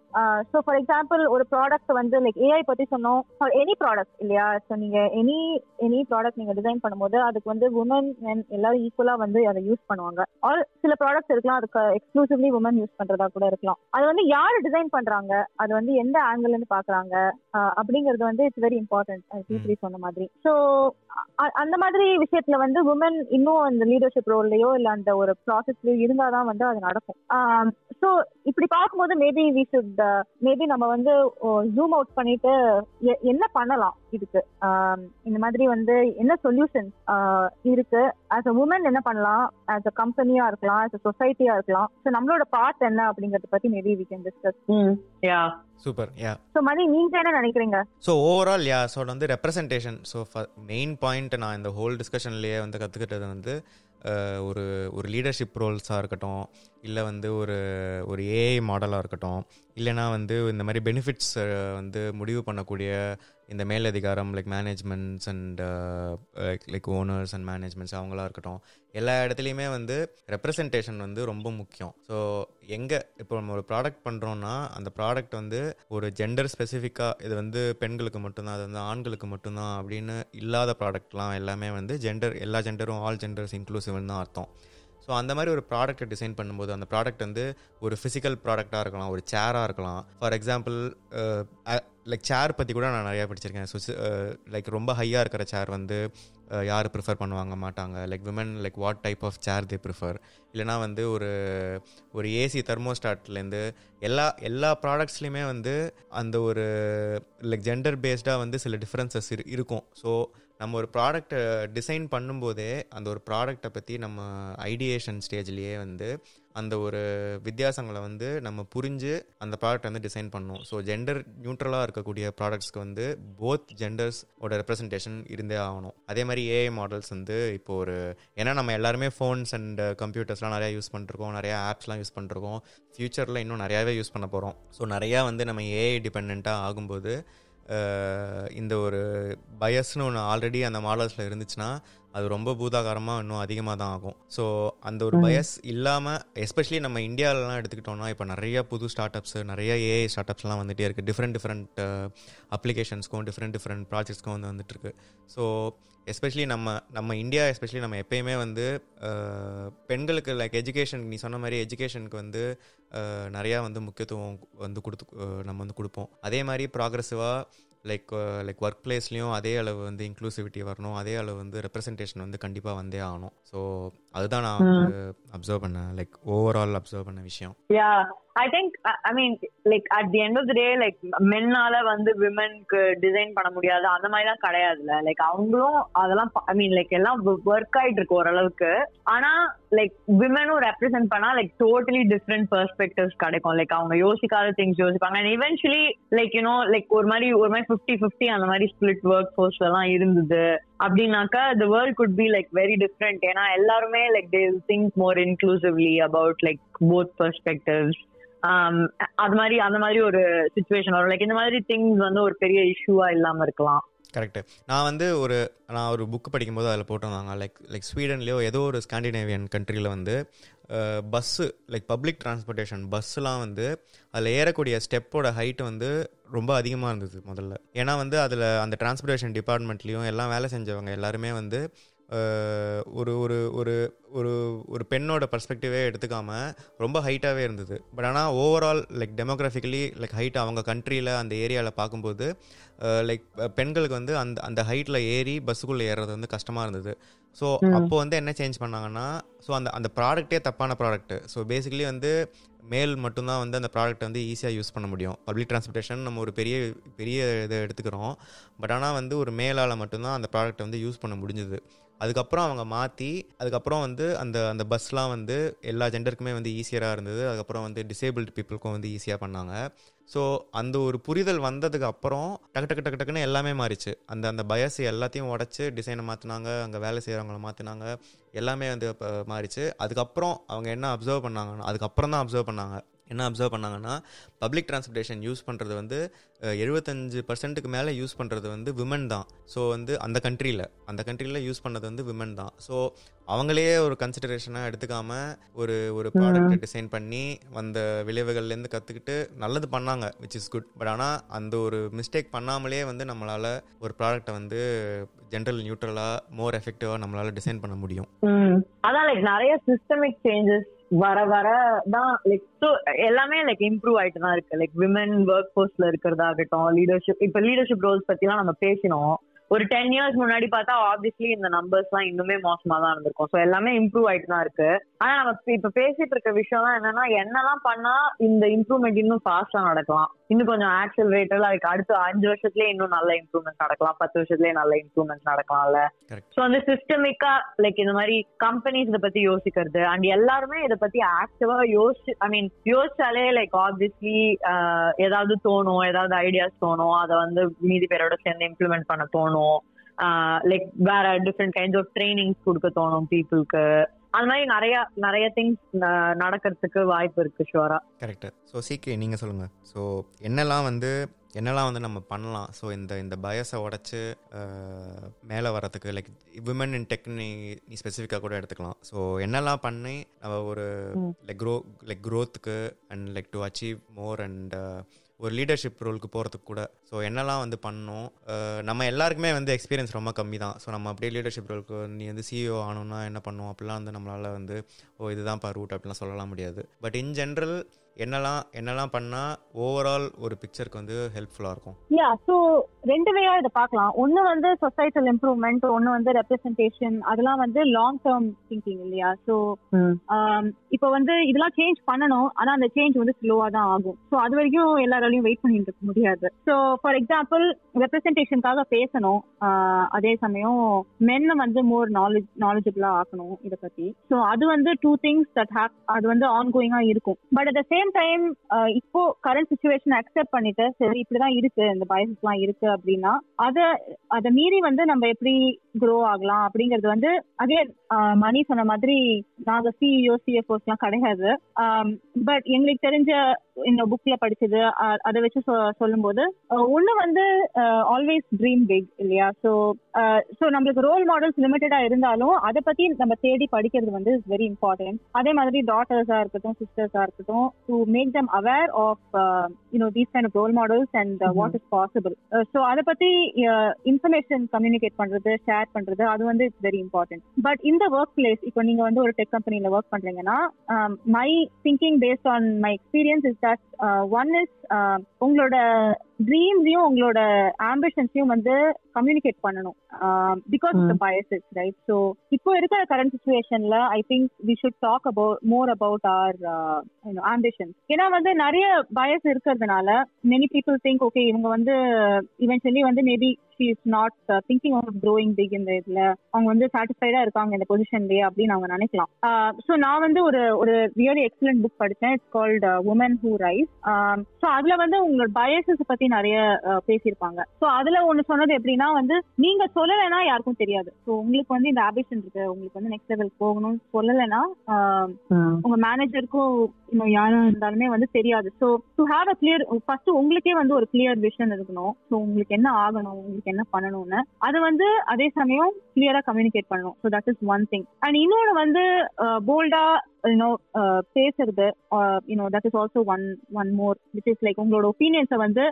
ஸோ ஃபார் எக்ஸாம்பிள் ஒரு ப்ராடக்ட் வந்து லைக் ஏஐ பத்தி சொன்னோம். எனி ப்ராடக்ட் இல்லையா? ஸோ நீங்க எனி எனி ப்ராடக்ட் நீங்க டிசைன் பண்ணும்போது அதுக்கு வந்து உமன் எல்லாரும் ஈக்குவலா வந்து அதை யூஸ் பண்ணுவாங்க. ஆர் சில ப்ராடக்ட்ஸ் இருக்கலாம் அதுக்கு எக்ஸ்க்ளூசிவ்லி உமன் யூஸ் பண்றதா கூட இருக்கலாம். அது வந்து யாரு டிசைன் பண்றாங்க? அது வந்து எந்த ஆங்கிள் இருந்து பாக்குறாங்க? அப்படிங்கறது அப்படிங்கிறது வந்து இட்ஸ் வெரி இம்பார்ட்டன்ட் சொன்ன மாதிரி. ஸோ அந்த மாதிரி விஷயத்துல வந்து உமன் இன்னும் அந்த லீடர்ஷிப் ரோல்லையோ இல்ல அந்த ஒரு ப்ராசஸ்லயோ இருந்தாதான் வந்து அது நடக்கும். ஸோ இப்படி பார்க்கும்போது மேபி வி ஷுட் மேபி நம்ம வந்து ஜூம் அவுட் பண்ணிட்டு என்ன பண்ணலாம் இதுக்கு? இந்த மாதிரி வந்து என்ன சொல்யூஷன் இருக்கு? ஆஸ் அ உமன் என்ன பண்ணலாம்? ஆஸ் அ கம்பெனியா இருக்கலாம் ஆஸ் அ சொசைட்டியா இருக்கலாம். ஸோ நம்மளோட பார்ட் என்ன அப்படிங்கறத பத்தி மேபி வி கேன் டிஸ்கஸ் ம் யா. சூப்பர் யா. ஸோ மணி நீங்க என்ன நினைக்கிறீங்க? ஸோ ஓவரால் யா ஸோ வந்து ரெப்ரசன்டேஷன் ஸோ மெயின் பாயிண்ட் நான் இந்த ஹோல் டிஸ்கஷன்லேயே வந்து கற்றுக்கிட்டது வந்து ஒரு ஒரு லீடர்ஷிப் ரோல்ஸாக இருக்கட்டும் இல்லை வந்து ஒரு ஒரு ஏஐ மாடலாக இருக்கட்டும் இல்லைனா வந்து இந்த மாதிரி பெனிஃபிட்ஸ் வந்து முடிவு பண்ணக்கூடிய இந்த மேலதிகாரம் like managements and like owners and managements அவங்களா இருக்கட்டும் எல்லா இடத்துலையுமே வந்து ரெப்ரசன்டேஷன் வந்து ரொம்ப முக்கியம். ஸோ எங்கே இப்போ நம்ம ஒரு ப்ராடக்ட் பண்ணுறோன்னா அந்த ப்ராடக்ட் வந்து ஒரு ஜெண்டர் ஸ்பெசிஃபிக்காக இது வந்து பெண்களுக்கு மட்டும்தான் அது வந்து ஆண்களுக்கு மட்டும்தான் அப்படின்னு இல்லாத ப்ராடக்ட்லாம் எல்லாமே வந்து ஜெண்டர் எல்லா ஜெண்டரும் ஆல் ஜெண்டர்ஸ் இன்க்ளூசிவ்னு தான் அர்த்தம். ஸோ அந்த மாதிரி ஒரு ப்ராடக்ட்டை டிசைன் பண்ணும்போது அந்த ப்ராடக்ட் வந்து ஒரு ஃபிசிக்கல் ப்ராடக்டாக இருக்கலாம் ஒரு சேராக இருக்கலாம். ஃபார் எக்ஸாம்பிள் லைக் சேர் பற்றி கூட நான் நிறையா படிச்சிருக்கேன். ஸோ லைக் ரொம்ப ஹையாக இருக்கிற சேர் வந்து யார் ப்ரிஃபர் பண்ணுவாங்க மாட்டாங்க. Like women like what type of chair they prefer இல்லைனா வந்து ஒரு ஒரு ஏசி தெர்மோஸ்டாட்லேருந்து எல்லா எல்லா ப்ராடக்ட்ஸ்லையுமே வந்து அந்த ஒரு லைக் ஜெண்டர் பேஸ்டாக வந்து சில டிஃப்ரென்சஸ் இருக்கும். ஸோ நம்ம ஒரு ப்ராடக்ட்டை டிசைன் பண்ணும்போதே அந்த ஒரு ப்ராடக்ட்டை பற்றி நம்ம ஐடியேஷன் ஸ்டேஜ்லேயே வந்து அந்த ஒரு வித்தியாசங்களை வந்து நம்ம புரிஞ்சு அந்த ப்ராடக்ட் வந்து டிசைன் பண்ணணும். ஸோ ஜெண்டர் நியூட்ரலாக இருக்கக்கூடிய ப்ராடக்ட்ஸ்க்கு வந்து போத் ஜெண்டர்ஸோட ரெப்ரசன்டேஷன் இருந்தே ஆகணும். அதே மாதிரி ஏஐ மாடல்ஸ் வந்து இப்போ ஒரு ஏன்னா நம்ம எல்லாருமே ஃபோன்ஸ் அண்ட் கம்ப்யூட்டர்ஸ்லாம் நிறையா யூஸ் பண்ணிருக்கோம் நிறையா ஆப்ஸ்லாம் யூஸ் பண்ணிருக்கோம். ஃப்யூச்சரில் இன்னும் நிறையாவே யூஸ் பண்ண போகிறோம் ஸோ நிறையா வந்து நம்ம ஏஐ டிபெண்ட்டாக ஆகும்போது இந்த ஒரு பயஸ்னு ஒன்று ஆல்ரெடி அந்த மாடல்ஸில் இருந்துச்சுன்னா அது ரொம்ப பூதாகாரமாக இன்னும் அதிகமாக தான் ஆகும். ஸோ அந்த ஒரு பயஸ் இல்லாமல் எஸ்பெஷலி நம்ம இந்தியாவிலலாம் எடுத்துக்கிட்டோம்னா இப்போ நிறைய புது ஸ்டார்ட் அப்ஸ் நிறைய ஏஐ ஸ்டார்ட் அப்ஸ்லாம் வந்துகிட்டே இருக்குது டிஃப்ரெண்ட் டிஃப்ரெண்ட் அப்ளிகேஷன்ஸ்க்கும் டிஃப்ரெண்ட் டிஃப்ரெண்ட் ப்ராஜெக்ட்ஸ்க்கும் வந்து வந்துட்டு இருக்கு. ஸோ எஸ்பெஷலி நம்ம நம்ம இந்தியா எஸ்பெஷலி நம்ம எப்பயுமே வந்து பெண்களுக்கு லைக் எஜுகேஷனுக்கு நீ சொன்ன மாதிரி எஜுகேஷனுக்கு வந்து நிறையா வந்து முக்கியத்துவம் வந்து கொடுத்து நம்ம வந்து கொடுப்போம். அதே மாதிரி ப்ராக்ரெசிவாக லைக் லைக் ஒர்க் பிளேஸ்லேயும் அதே அளவு வந்து இன்க்ளூசிவிட்டி வரணும். அதே அளவு வந்து ரெப்ரசன்டேஷன் வந்து கண்டிப்பாக வந்தே ஆகணும். ஸோ அதுதான் நான் அப்சர்வ் பண்ணேன். லைக் ஓவரால் அப்சர்வ் பண்ண விஷயம். Ya I think I mean like at the end of the day like மென்னால வந்து விமனுக்கு டிசைன் பண்ண முடியாது. அந்த மாதிரிலாம் கிடையாதுல்ல. லைக் அவங்களும் அதெல்லாம் ஐ மீன் லைக் எல்லாம் ஒர்க் ஆயிட்டு இருக்கு ஓரளவுக்கு. ஆனா லைக் விமனும் ரெப்ரசென்ட் பண்ணா லைக் டோட்டலி டிஃப்ரெண்ட் பெர்ஸ்பெக்டிவ்ஸ் கிடைக்கும். லைக் அவங்க யோசிக்காத திங்ஸ் யோசிப்பாங்க. And eventually like you know like ஒரு மாதிரி ஒரு மாதிரி ஃபிஃப்டி ஃபிஃப்டி அந்த மாதிரி ஸ்பிளிட் ஒர்க் ஃபோர்ஸ் எல்லாம் இருந்தது. அப்படின்னாக்கா the world could be like very different ஏன்னா எல்லாருமே like they think more inclusively about like both perspectives அது மாதிரி அந்த மாதிரி ஒரு சுச்சுவேஷன் வரும். லைக் இந்த மாதிரி திங்ஸ் வந்து ஒரு பெரிய இஷ்யூவா இல்லாம இருக்கலாம். கரெக்ட் நான் வந்து ஒரு நான் ஒரு புக் படிக்கும்போது அதில் போட்டிருந்தாங்க. லைக் லைக் ஸ்வீடன்லேயோ ஏதோ ஒரு ஸ்காண்டினேவியன் கண்ட்ரியில் வந்து பஸ்ஸு லைக் பப்ளிக் டிரான்ஸ்போர்ட்டேஷன் பஸ்ஸுலாம் வந்து அதில் ஏறக்கூடிய ஸ்டெப்போட ஹைட் வந்து ரொம்ப அதிகமாக இருந்தது முதல்ல. ஏன்னா வந்து அதில் அந்த டிரான்ஸ்போர்ட்டேஷன் டிபார்ட்மெண்ட்லேயும் எல்லாம் வேலை செஞ்சவங்க எல்லாருமே வந்து ஒரு ஒரு ஒரு ஒரு ஒரு பெண்ணோட பர்ஸ்பெக்டிவே எடுத்துக்காமல் ரொம்ப ஹைட்டாகவே இருந்தது. பட் ஆனால் overall like demographically like height அவங்க கண்ட்ரியில் அந்த ஏரியாவில் பார்க்கும்போது லைக் பெண்களுக்கு வந்து அந்த அந்த ஹைட்டில் ஏறி பஸ்ஸுக்குள்ளே ஏறுறது வந்து கஷ்டமாக இருந்தது. ஸோ அப்போ வந்து என்ன சேஞ்ச் பண்ணாங்கன்னா ஸோ அந்த அந்த ப்ராடக்ட்டே தப்பான ப்ராடக்ட் ஸோ பேசிக்கலி வந்து மேல் மட்டும்தான் வந்து அந்த ப்ராடக்ட் வந்து ஈஸியாக யூஸ் பண்ண முடியும். பப்ளிக் டிரான்ஸ்போர்ட்டேஷன் நம்ம ஒரு பெரிய பெரிய இதை எடுத்துக்கிறோம். பட் ஆனால் வந்து ஒரு மேலால் மட்டும்தான் அந்த ப்ராடக்ட்டை வந்து யூஸ் பண்ண முடிஞ்சுது. அதுக்கப்புறம் அவங்க மாற்றி அதுக்கப்புறம் வந்து அந்த அந்த பஸ்லாம் வந்து எல்லா ஜெண்டருக்குமே வந்து ஈஸியராக இருந்தது. அதுக்கப்புறம் வந்து டிசேபிள்டு பீப்புளுக்கும் வந்து ஈஸியாக பண்ணாங்க. ஸோ அந்த ஒரு புரிதல் வந்ததுக்கு அப்புறம் டக்கு டக்கு டக்கு டக்குன்னு எல்லாமே மாறிச்சு. அந்த அந்த பயசு எல்லாத்தையும் உடச்சி டிசைனை மாற்றினாங்க அங்கே வேலை செய்கிறவங்கள மாற்றினாங்க எல்லாமே வந்து இப்போ மாறிச்சு. அதுக்கப்புறம் அவங்க என்ன அப்சர்வ் பண்ணாங்கன்னா அதுக்கப்புறம் தான் அப்சர்வ் பண்ணாங்க. என்ன அப்சர்வ் பண்ணாங்கன்னா பப்ளிக் டிரான்ஸ்போர்ட்டேஷன் யூஸ் பண்ணுறது வந்து எழுபத்தஞ்சு பர்சன்ட்டுக்கு மேலே யூஸ் பண்ணுறது வந்து விமன் தான். ஸோ வந்து அந்த கண்ட்ரியில் அந்த கண்ட்ரியில் யூஸ் பண்ணது வந்து விமன் தான். ஸோ அவங்களே ஒரு கன்சிடரேஷனாக எடுத்துக்காம ஒரு ஒரு ப்ராடக்ட் டிசைன் பண்ணி வந்த விளைவுகள்லேருந்து கற்றுக்கிட்டு நல்லது பண்ணாங்க விச் இஸ் குட் பட் ஆனால் அந்த ஒரு மிஸ்டேக் பண்ணாமலே வந்து நம்மளால் ஒரு ப்ராடக்டை வந்து ஜென்ரல் நியூட்ரலாக மோர் எஃபெக்டிவாக நம்மளால் டிசைன் பண்ண முடியும். அதான் லைக் நிறைய சிஸ்டமிக் சேஞ்சஸ் வர வர தான் லைக் ஸோ எல்லாமே லைக் இம்ப்ரூவ் ஆயிட்டு தான் இருக்கு. லைக் விமன் ஒர்க் ஃபோர்ஸ்ல இருக்கிறதாகட்டும் லீடர்ஷிப் இப்ப லீடர்ஷிப் ரோல்ஸ் பத்திலாம் நம்ம பேசினோம். ஒரு டென் இயர்ஸ் முன்னாடி பார்த்தா ஆப்வியஸ்லி இந்த நம்பர்ஸ் எல்லாம் இன்னுமே மோசமா தான் இருந்திருக்கும். ஸோ எல்லாமே இம்ப்ரூவ் ஆயிட்டு தான் இருக்கு. ஆனா நம்ம இப்ப பேசிட்டு இருக்க விஷயம் என்னன்னா என்னெல்லாம் பண்ணா இந்த இம்ப்ரூவ்மெண்ட் இன்னும் ஃபாஸ்டா நடக்கலாம்? இன்னும் கொஞ்சம் ஆக்சல் ரேட்டெல்லாம் லைக் அடுத்த அஞ்சு வருஷத்துலயே இன்னும் நல்ல இம்ப்ரூவ்மெண்ட் நடக்கலாம். பத்து வருஷத்துலயே நல்ல இம்ப்ரூவ்மெண்ட் நடக்கலாம்ல. ஸோ வந்து சிஸ்டமிக்கா லைக் இந்த மாதிரி கம்பெனிஸ் இதை பத்தி யோசிக்கிறது அண்ட் எல்லாருமே இதை பத்தி ஆக்டிவா யோசிச்சு ஐ மீன் யோசிச்சாலே லைக் ஆப்வியஸ்லி ஏதாவது தோணும் ஏதாவது ஐடியாஸ் தோணும் அதை வந்து மீதி பேரோட சேர்ந்து இம்ப்ளிமெண்ட் பண்ண தோணும். லைக் வேற டிஃப்ரெண்ட் கைண்ட்ஸ் ஆஃப் ட்ரைனிங்ஸ் கொடுக்க தோணும் பீப்புளுக்கு அந்த மாதிரி நிறைய நிறைய திங்ஸ் நடக்கிறதுக்கு வாய்ப்பு இருக்கு ஷுவரா கரெக்ட் ஸோ சீக்கே நீங்கள் சொல்லுங்கள் ஸோ என்னெல்லாம் வந்து என்னெல்லாம் வந்து நம்ம பண்ணலாம்? ஸோ இந்த இந்த பயஸை உடச்சி மேலே வரத்துக்கு லைக் விமன் இன் டெக் நீ நீ ஸ்பெசிஃபிக்காக கூட எடுத்துக்கலாம். ஸோ என்னெல்லாம் பண்ணி நம்ம ஒரு like grow like க்ரோத்துக்கு and like to achieve more and ஒரு லீடர்ஷிப் ரோலுக்கு போகிறதுக்கு கூட. ஸோ என்னெல்லாம் வந்து பண்ணோம் நம்ம எல்லாருக்குமே வந்து எக்ஸ்பீரியன்ஸ் ரொம்ப கம்மி தான் ஸோ நம்ம அப்படியே லீடர்ஷிப் ரோலுக்கு நீ வந்து சிஇஓ ஆனோன்னா என்ன பண்ணுவோம்? அப்படிலாம் வந்து நம்மளால் வந்து ஓ இதுதான் பா ரூட் அப்படிலாம் சொல்லலாம் முடியாது. பட் இன் ஜென்ரல் என்னெல்லாம் என்னெல்லாம் பண்ணா ஓவரால் ஒரு பிக்சருக்கு வந்து ஹெல்ப்ஃபுல்லா இருக்கும்? யா ஸோ ரெண்டு வேயா இதை பார்க்கலாம். ஒன்னு வந்து சொசைட்டல் இம்ப்ரூவ்மெண்ட் ஒன்னு வந்து ரெப்ரசன்டேஷன் அதெல்லாம் வந்து லாங் டேர்ம் திங்கிங் இல்லையா ஸோ இப்போ வந்து இதெல்லாம் சேஞ்ச் பண்ணணும். ஆனா அந்த சேஞ்ச் வந்து ஸ்லோவா தான் ஆகும். ஸோ அது வரைக்கும் எல்லாராலையும் வெயிட் பண்ணிட்டு இருக்க முடியாது. ஸோ ஃபார் எக்ஸாம்பிள் ரெப்ரசன்டேஷனுக்காக பேசணும். அதே சமயம் மென்னை வந்து மோர் நாலேஜ் நாலேஜபிளா ஆக்கணும் இதை பத்தி. ஸோ அது வந்து டூ திங்ஸ் தட் ஹேப் அது வந்து ஆன் கோயிங்கா இருக்கும் but at the same time இப்போ கரண்ட் சுச்சுவேஷன் அக்செப்ட் பண்ணிட்டு சரி இப்படிதான் இருக்கு இந்த பயசஸ் எல்லாம் இருக்கு அப்படின்னா அத அதை மீறி வந்து நம்ம எப்படி க்ரோ ஆகலாம் அப்படிங்கிறது வந்து அதே மணி சொன்ன மாதிரி நாங்க சிஇஓ சிஎஃப்ஓஸ் எல்லாம் கிடையாது. பட் எங்களுக்கு தெரிஞ்ச இந்த புக்ல படிச்சது அதை வச்சு சொல்லும் போது ஒண்ணு வந்து ஆல்வேஸ் ட்ரீம் பிக் இல்லையா? ஸோ ஸோ நம்மளுக்கு ரோல் மாடல்ஸ் லிமிட்டடா இருந்தாலும் அதை பத்தி நம்ம தேடி படிக்கிறது வந்து இஸ் வெரி இம்பார்ட்டன்ட் அதே மாதிரி டாட்டர்ஸா இருக்கட்டும் சிஸ்டர்ஸா இருக்கட்டும் to make them aware of you know these kind of role models and what is possible so அதை பத்தி இன்ஃபர்மேஷன் கம்யூனிகேட் பண்றது ஷேர் பண்றது அது வந்து இட்ஸ் வெரி இம்பார்ட்டன்ட் பட் இந்த ஒர்க் பிளேஸ் இப்போ நீங்க வந்து ஒரு டெக் கம்பெனில ஒர்க் பண்றீங்கன்னா my thinking based on my experience is that one is உங்களோட ட்ரீம்ஸையும் உங்களோட ஆம்பிஷன்ஸையும் வந்து கம்யூனிகேட் பண்ணணும். Because of the biases right so இப்போ இருக்கிற கரண்ட் சுச்சுவேஷன்ல I think we should talk about more about our ambitions ஏன்னா வந்து நிறைய பயஸ் இருக்கிறதுனால மெனி பீப்புள் திங்க் ஓகே இவங்க வந்து இவென்ச்சுவலி வந்து maybe she is not thinking of growing big இந்த இதுல. அவங்க வந்து சாட்டிஸ்ஃபைடா இருக்காங்க இந்த பொசிஷன்லயே அப்படின்னு அவங்க நினைக்கலாம். ஸோ நான் வந்து ஒரு ஒரு ரியலி எக்ஸலண்ட் புக் படித்தேன் it's called women who rise so அதுல வந்து உங்களோட பயசஸ் பத்தி நிறைய பேசியிருப்பாங்க. ஸோ அதுல ஒண்ணு சொன்னது எப்படின்னா வந்து நீங்க சொல்லலைன்னா யாருக்கும் தெரியாது. ஸோ உங்களுக்கு வந்து இந்த ஆம்பிஷன் இருக்கு. உங்களுக்கு வந்து நெக்ஸ்ட் லெவல் போகணும்னு சொல்லலைன்னா உங்க மேனேஜருக்கும் இன்னும் யாரா இருந்தாலுமே வந்து தெரியாது. So to have a clear first உங்களுக்கே வந்து ஒரு கிளியர் விஷன் இருக்கணும். ஸோ உங்களுக்கு என்ன ஆகணும்? உங்களுக்கு என்ன பண்ணணும்னு. அது வந்து அதே சமயம் கிளியரா கம்யூனிகேட் பண்ணணும். So that is one thing and இன்னொன்று வந்து போல்டா யூனோ பேசுறது you know that is also one one more which is like உங்களோட ஒப்பீனியன்ஸை வந்து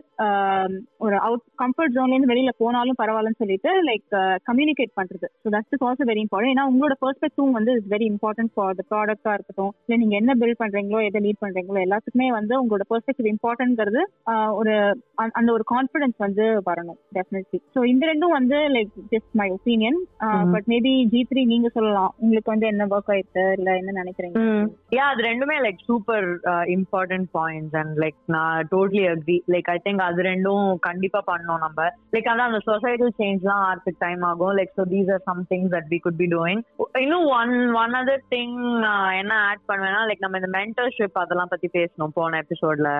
ஒரு அவுட் கம்ஃபர்ட் ஜோன்ல இருந்து வெளியில போனாலும் பரவாயில்லன்னு சொல்லிட்டு லைக் கம்யூனிகேட் பண்றது. So that's is also very important ஏன்னா உங்களோட பெர்ஸ்பெக்டிவ் வந்து is very important for the ப்ராடக்டா இருக்கட்டும் இல்லை நீங்க என்ன பில்ட் பண்றீங்களோ எதை லீட் பண்றீங்களோ எல்லாத்துக்குமே வந்து உங்களோட பெர்ஸ்பெக்டிவ் இம்பார்ட்டன்ட்ங்கிறது ஒரு அந்த ஒரு கான்ஃபிடன்ஸ் வந்து வரணும் டெஃபினெட்லி ஸோ இந்த ரெண்டும் வந்து like just my opinion but maybe G three நீங்க சொல்லலாம். உங்களுக்கு வந்து என்ன ஒர்க் ஆயிருக்கு இல்ல என்ன நினைக்கிறீங்க? Mm. யா அது ரெண்டுமே like super important points and like நான் totally agree like I think அது ரெண்டும் கண்டிப்பா பண்ணோம் நம்ம. லைக் அதான் அந்த சொசைட்டல் சேஞ்ச்லாம் ஆர்த்துக்கு டைம் ஆகும். Like so these are some things that we could be doing இன்னும் ஒன் ஒன் அதர் திங் என்ன ஆட் பண்ணுவேன்னா லைக் நம்ம இந்த மென்டர்ஷிப் அதெல்லாம் பத்தி பேசணும் போன எபிசோட்ல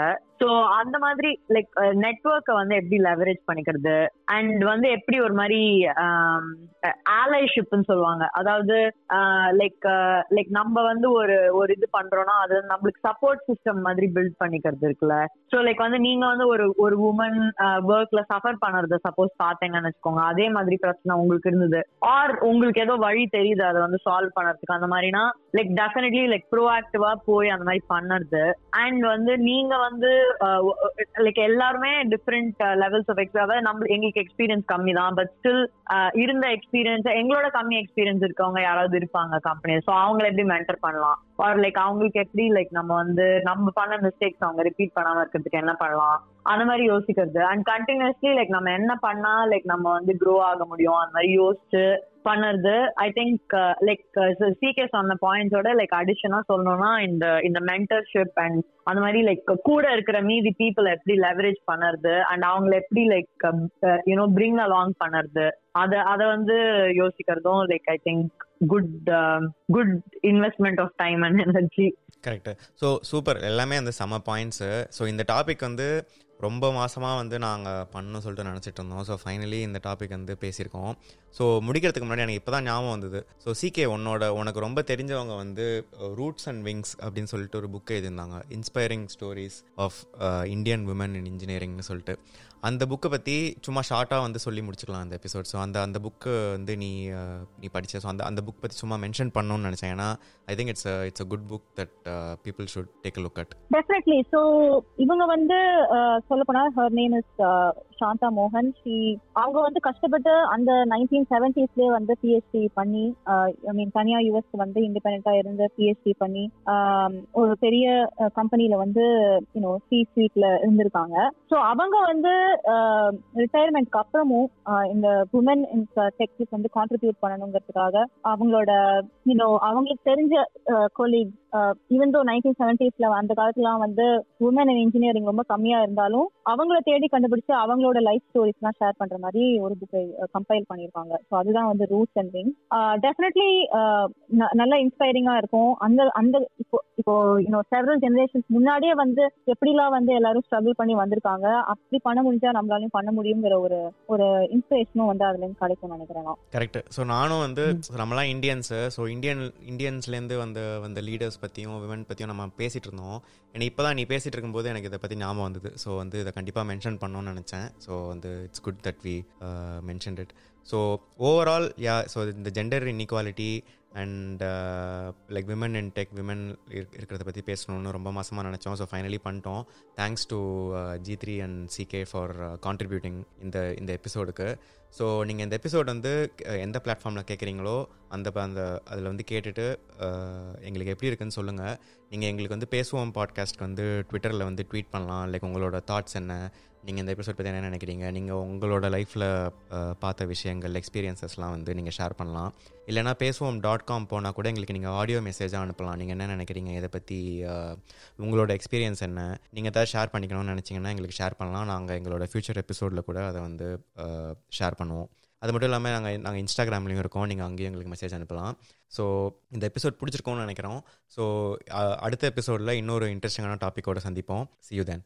ஸோ அந்த மாதிரி லைக் நெட்ஒர்க்கை uh, வந்து எப்படி லெவரேஜ் பண்ணிக்கிறது? அண்ட் வந்து எப்படி ஒரு மாதிரி um, ஆலைஷிப்னு சொல்லுவாங்க. அதாவது uh, லைக் லைக் uh, நம்ம வந்து ஒரு ஒரு இது பண்றோம்னா அது நம்மளுக்கு சப்போர்ட் சிஸ்டம் மாதிரி பில்ட் பண்ணிக்கிறது இருக்குல்ல. ஸோ லைக் வந்து நீங்க வந்து ஒரு ஒரு உமன் ஒர்க்ல சஃபர் பண்ணுறத சப்போஸ் பார்த்தீங்கன்னு வச்சுக்கோங்க. அதே மாதிரி பிரச்சனை உங்களுக்கு இருந்தது. ஆர் உங்களுக்கு ஏதோ வழி தெரியுது அதை வந்து சால்வ் பண்ணுறதுக்கு. அந்த மாதிரினா லைக் டெஃபினெட்லி லைக் ப்ரோஆக்டிவா போய் அந்த மாதிரி பண்ணுறது. அண்ட் வந்து நீங்க வந்து லைக் எல்லாருமே டிஃப்ரெண்ட் லெவல்ஸ் ஆஃப் எக்ஸ்பீரியன் நம்ம எங்களுக்கு எக்ஸ்பீரியன்ஸ் கம்மி தான். பட் ஸ்டில் இருந்த எக்ஸ்பீரியன்ஸ் எங்களோட கம்மி எக்ஸ்பீரியன்ஸ் இருக்கவங்க யாராவது இருப்பாங்க கம்பெனி ஸோ அவங்கள எப்படி மென்டர் பண்ணலாம்? ஆர் லைக் அவங்களுக்கு எப்படி லைக் நம்ம வந்து நம்ம பண்ண மிஸ்டேக்ஸ் அவங்க ரிப்பீட் பண்ணாம இருக்கிறதுக்கு என்ன பண்ணலாம்? அந்த மாதிரி யோசிக்கிறது. அண்ட் கண்டினியூஸ்லி லைக் நம்ம என்ன பண்ணா லைக் நம்ம வந்து க்ரோ ஆக முடியும்? அந்த மாதிரி யோசிச்சு பண்ணுறது ஐ திங்க் லைக் சிகே சொன்ன பாயிண்ட்ஸோட லைக் அடிஷனா சொல்லணும்னா இந்த இந்த மென்டர்ஷிப் அண்ட் அந்த மாதிரி லைக் கூட இருக்கிற மீதி பீப்புள் எப்படி லெவரேஜ் பண்ணுறது? அண்ட் அவங்கள எப்படி லைக் யூனோ பிரிங் அலாங் பண்ணுறது? அதை அதை வந்து யோசிக்கிறதும் like I think good good investment of time and energy correct so super எல்லாமே அந்த சம பாயிண்ட்ஸு ஸோ இந்த டாபிக் வந்து ரொம்ப மாதமாக வந்து நாங்கள் பண்ணணும் சொல்லிட்டு நினச்சிட்டு இருந்தோம். ஸோ ஃபைனலி இந்த டாபிக் வந்து பேசியிருக்கோம். ஸோ முடிக்கிறதுக்கு முன்னாடி எனக்கு இப்போ தான் ஞாபகம் வந்தது. ஸோ சிகே உன்னோட உனக்கு ரொம்ப தெரிஞ்சவங்க வந்து ரூட்ஸ் அண்ட் விங்ஸ் அப்படின்னு சொல்லிட்டு ஒரு book எழுதியிருந்தாங்க. Inspiring stories of Indian women in இன்ஜினியரிங்னு சொல்லிட்டு. அந்த புக்கை பற்றி சும்மா ஷார்ட்டாக வந்து சொல்லி முடிச்சுக்கலாம் அந்த எபிசோட் ஸோ அந்த அந்த புக்கு வந்து நீ uh, நீ படித்த ஸோ அந்த அந்த புக் பற்றி சும்மா மென்ஷன் பண்ணணும்னு நினச்சேன். ஏன்னா I think it's it's a good book that people should take look at definitely so இவங்க வந்து uh, சொல்ல போனா ஹர் நேம் இஸ் சாந்தா மோகன். ஷி அவங்க வந்து கஷ்டப்பட்டு அந்த நைன்டீன் செவன்டிஸ்லயே வந்து பிஎஸ்டி பண்ணி uh, ஐ மீன் தனியா யூஎஸ் வந்து இண்டிபெண்டா இருந்து பிஎஸ்டி பண்ணி um, ஒரு பெரிய uh, கம்பெனில வந்து யூனோ சி ஸ்வீட்ல இருந்திருக்காங்க. ஸோ அவங்க வந்து uh, ரிட்டையர்மெண்ட்க்கு அப்புறமும் இந்த உமன் இன் டெக்ஸுக்கு வந்து கான்ட்ரிபியூட் பண்ணணுங்கிறதுக்காக அவங்களோட யூனோ அவங்களுக்கு தெரிஞ்ச கொலீக் ஈவன் தோ நைன்டீன் செவன்டிஸ்ல அந்த காலத்துலாம் வந்து உமன் இன் இன்ஜினியரிங் ரொம்ப கம்மியா இருந்தாலும் அவங்கள தேடி கண்டுபிடிச்சு அவங்களோட லைஃப் ஸ்டோரிஸ் எல்லாம் ஷேர் பண்ற மாதிரி ஒரு புக்கை கம்பைல் பண்ணியிருக்காங்க. ஸோ அதுதான் வந்து ரூட்ஸ் அண்ட் விங் டெஃபினெட்லி நல்ல இன்ஸ்பைரிங்கா இருக்கும். அந்த அந்த இப்போ இப்போ இன்னும் செவரல் ஜெனரேஷன்ஸ் முன்னாடியே வந்து எப்படிலாம் வந்து எல்லாரும் ஸ்ட்ரகிள் பண்ணி வந்திருக்காங்க அப்படி பண்ண முடிஞ்சா நம்மளாலையும் பண்ண முடியுங்கிற ஒரு ஒரு இன்ஸ்பிரேஷனும் வந்து அதுல இருந்து கிடைக்கும் நினைக்கிறேன் கரெக்ட் ஸோ நானும் வந்து நம்மளாம் இந்தியன்ஸு ஸோ இந்தியன் இந்தியன்ஸ்லேருந்து வந்த வந்த லீடர்ஸ் பற்றியும் விமன் பற்றியும் நம்ம பேசிகிட்டு இருந்தோம். எனக்கு இப்போ தான் நீ பேசிகிட்டு இருக்கும்போது எனக்கு இதை பற்றி ஞாபகம் வந்தது. ஸோ வந்து இதை கண்டிப்பாக மென்ஷன் பண்ணணும்னு நினச்சேன். ஸோ வந்து it's good that we mention it so overall ya so இந்த gender inequality and like women in tech women இருக்கிறத பற்றி பேசணும்னு ரொம்ப மாதமாக நினச்சோம். ஸோ ஃபைனலி பண்ணிட்டோம். Thanks to G three and CK for contributing இந்த இந்த எபிசோடுக்கு ஸோ நீங்கள் இந்த எபிசோட் வந்து uh, எந்த பிளாட்ஃபார்மில் கேட்குறீங்களோ அந்த அந்த அதில் வந்து கேட்டுட்டு uh, எங்களுக்கு எப்படி இருக்குன்னு சொல்லுங்கள் நீங்கள் எங்களுக்கு வந்து பேசுவோம் பாட்காஸ்ட்க்கு வந்து ட்விட்டரில் வந்து ட்வீட் பண்ணலாம். லைக் உங்களோட தாட்ஸ் என்ன? நீங்கள் இந்த எபிசோட் பற்றி என்ன நினைக்கிறீங்க? நீங்கள் உங்களோட லைஃப்பில் பார்த்த விஷயங்கள் எக்ஸ்பீரியன்சஸ்லாம் வந்து நீங்கள் ஷேர் பண்ணலாம். இல்லைனா பேசுவோம் டாட் காம் போனால் கூட எங்களுக்கு நீங்கள் ஆடியோ மெசேஜாக அனுப்பலாம். நீங்கள் என்ன நினைக்கிறீங்க? இதை பற்றி உங்களோட எக்ஸ்பீரியன்ஸ் என்ன? நீங்கள் ஏதாவது ஷேர் பண்ணிக்கணும்னு நினச்சிங்கன்னா எங்களுக்கு ஷேர் பண்ணலாம். நாங்கள் எங்களோட ஃப்யூச்சர் எபிசோடில் கூட அதை வந்து ஷேர் பண்ணுவோம். அது மட்டும் இல்லாமல் நாங்கள் நாங்கள் இன்ஸ்டாகிராம்லேயும் இருக்கோம். நீங்கள் அங்கேயும் எங்களுக்கு மெசேஜ் அனுப்பலாம். ஸோ இந்த எபிசோட் பிடிச்சிருக்கோன்னு நினைக்கிறோம். ஸோ அடுத்த எபிசோடில் இன்னொரு இன்ட்ரெஸ்டிங்கான டாப்பிக்கோட சந்திப்போம். C you then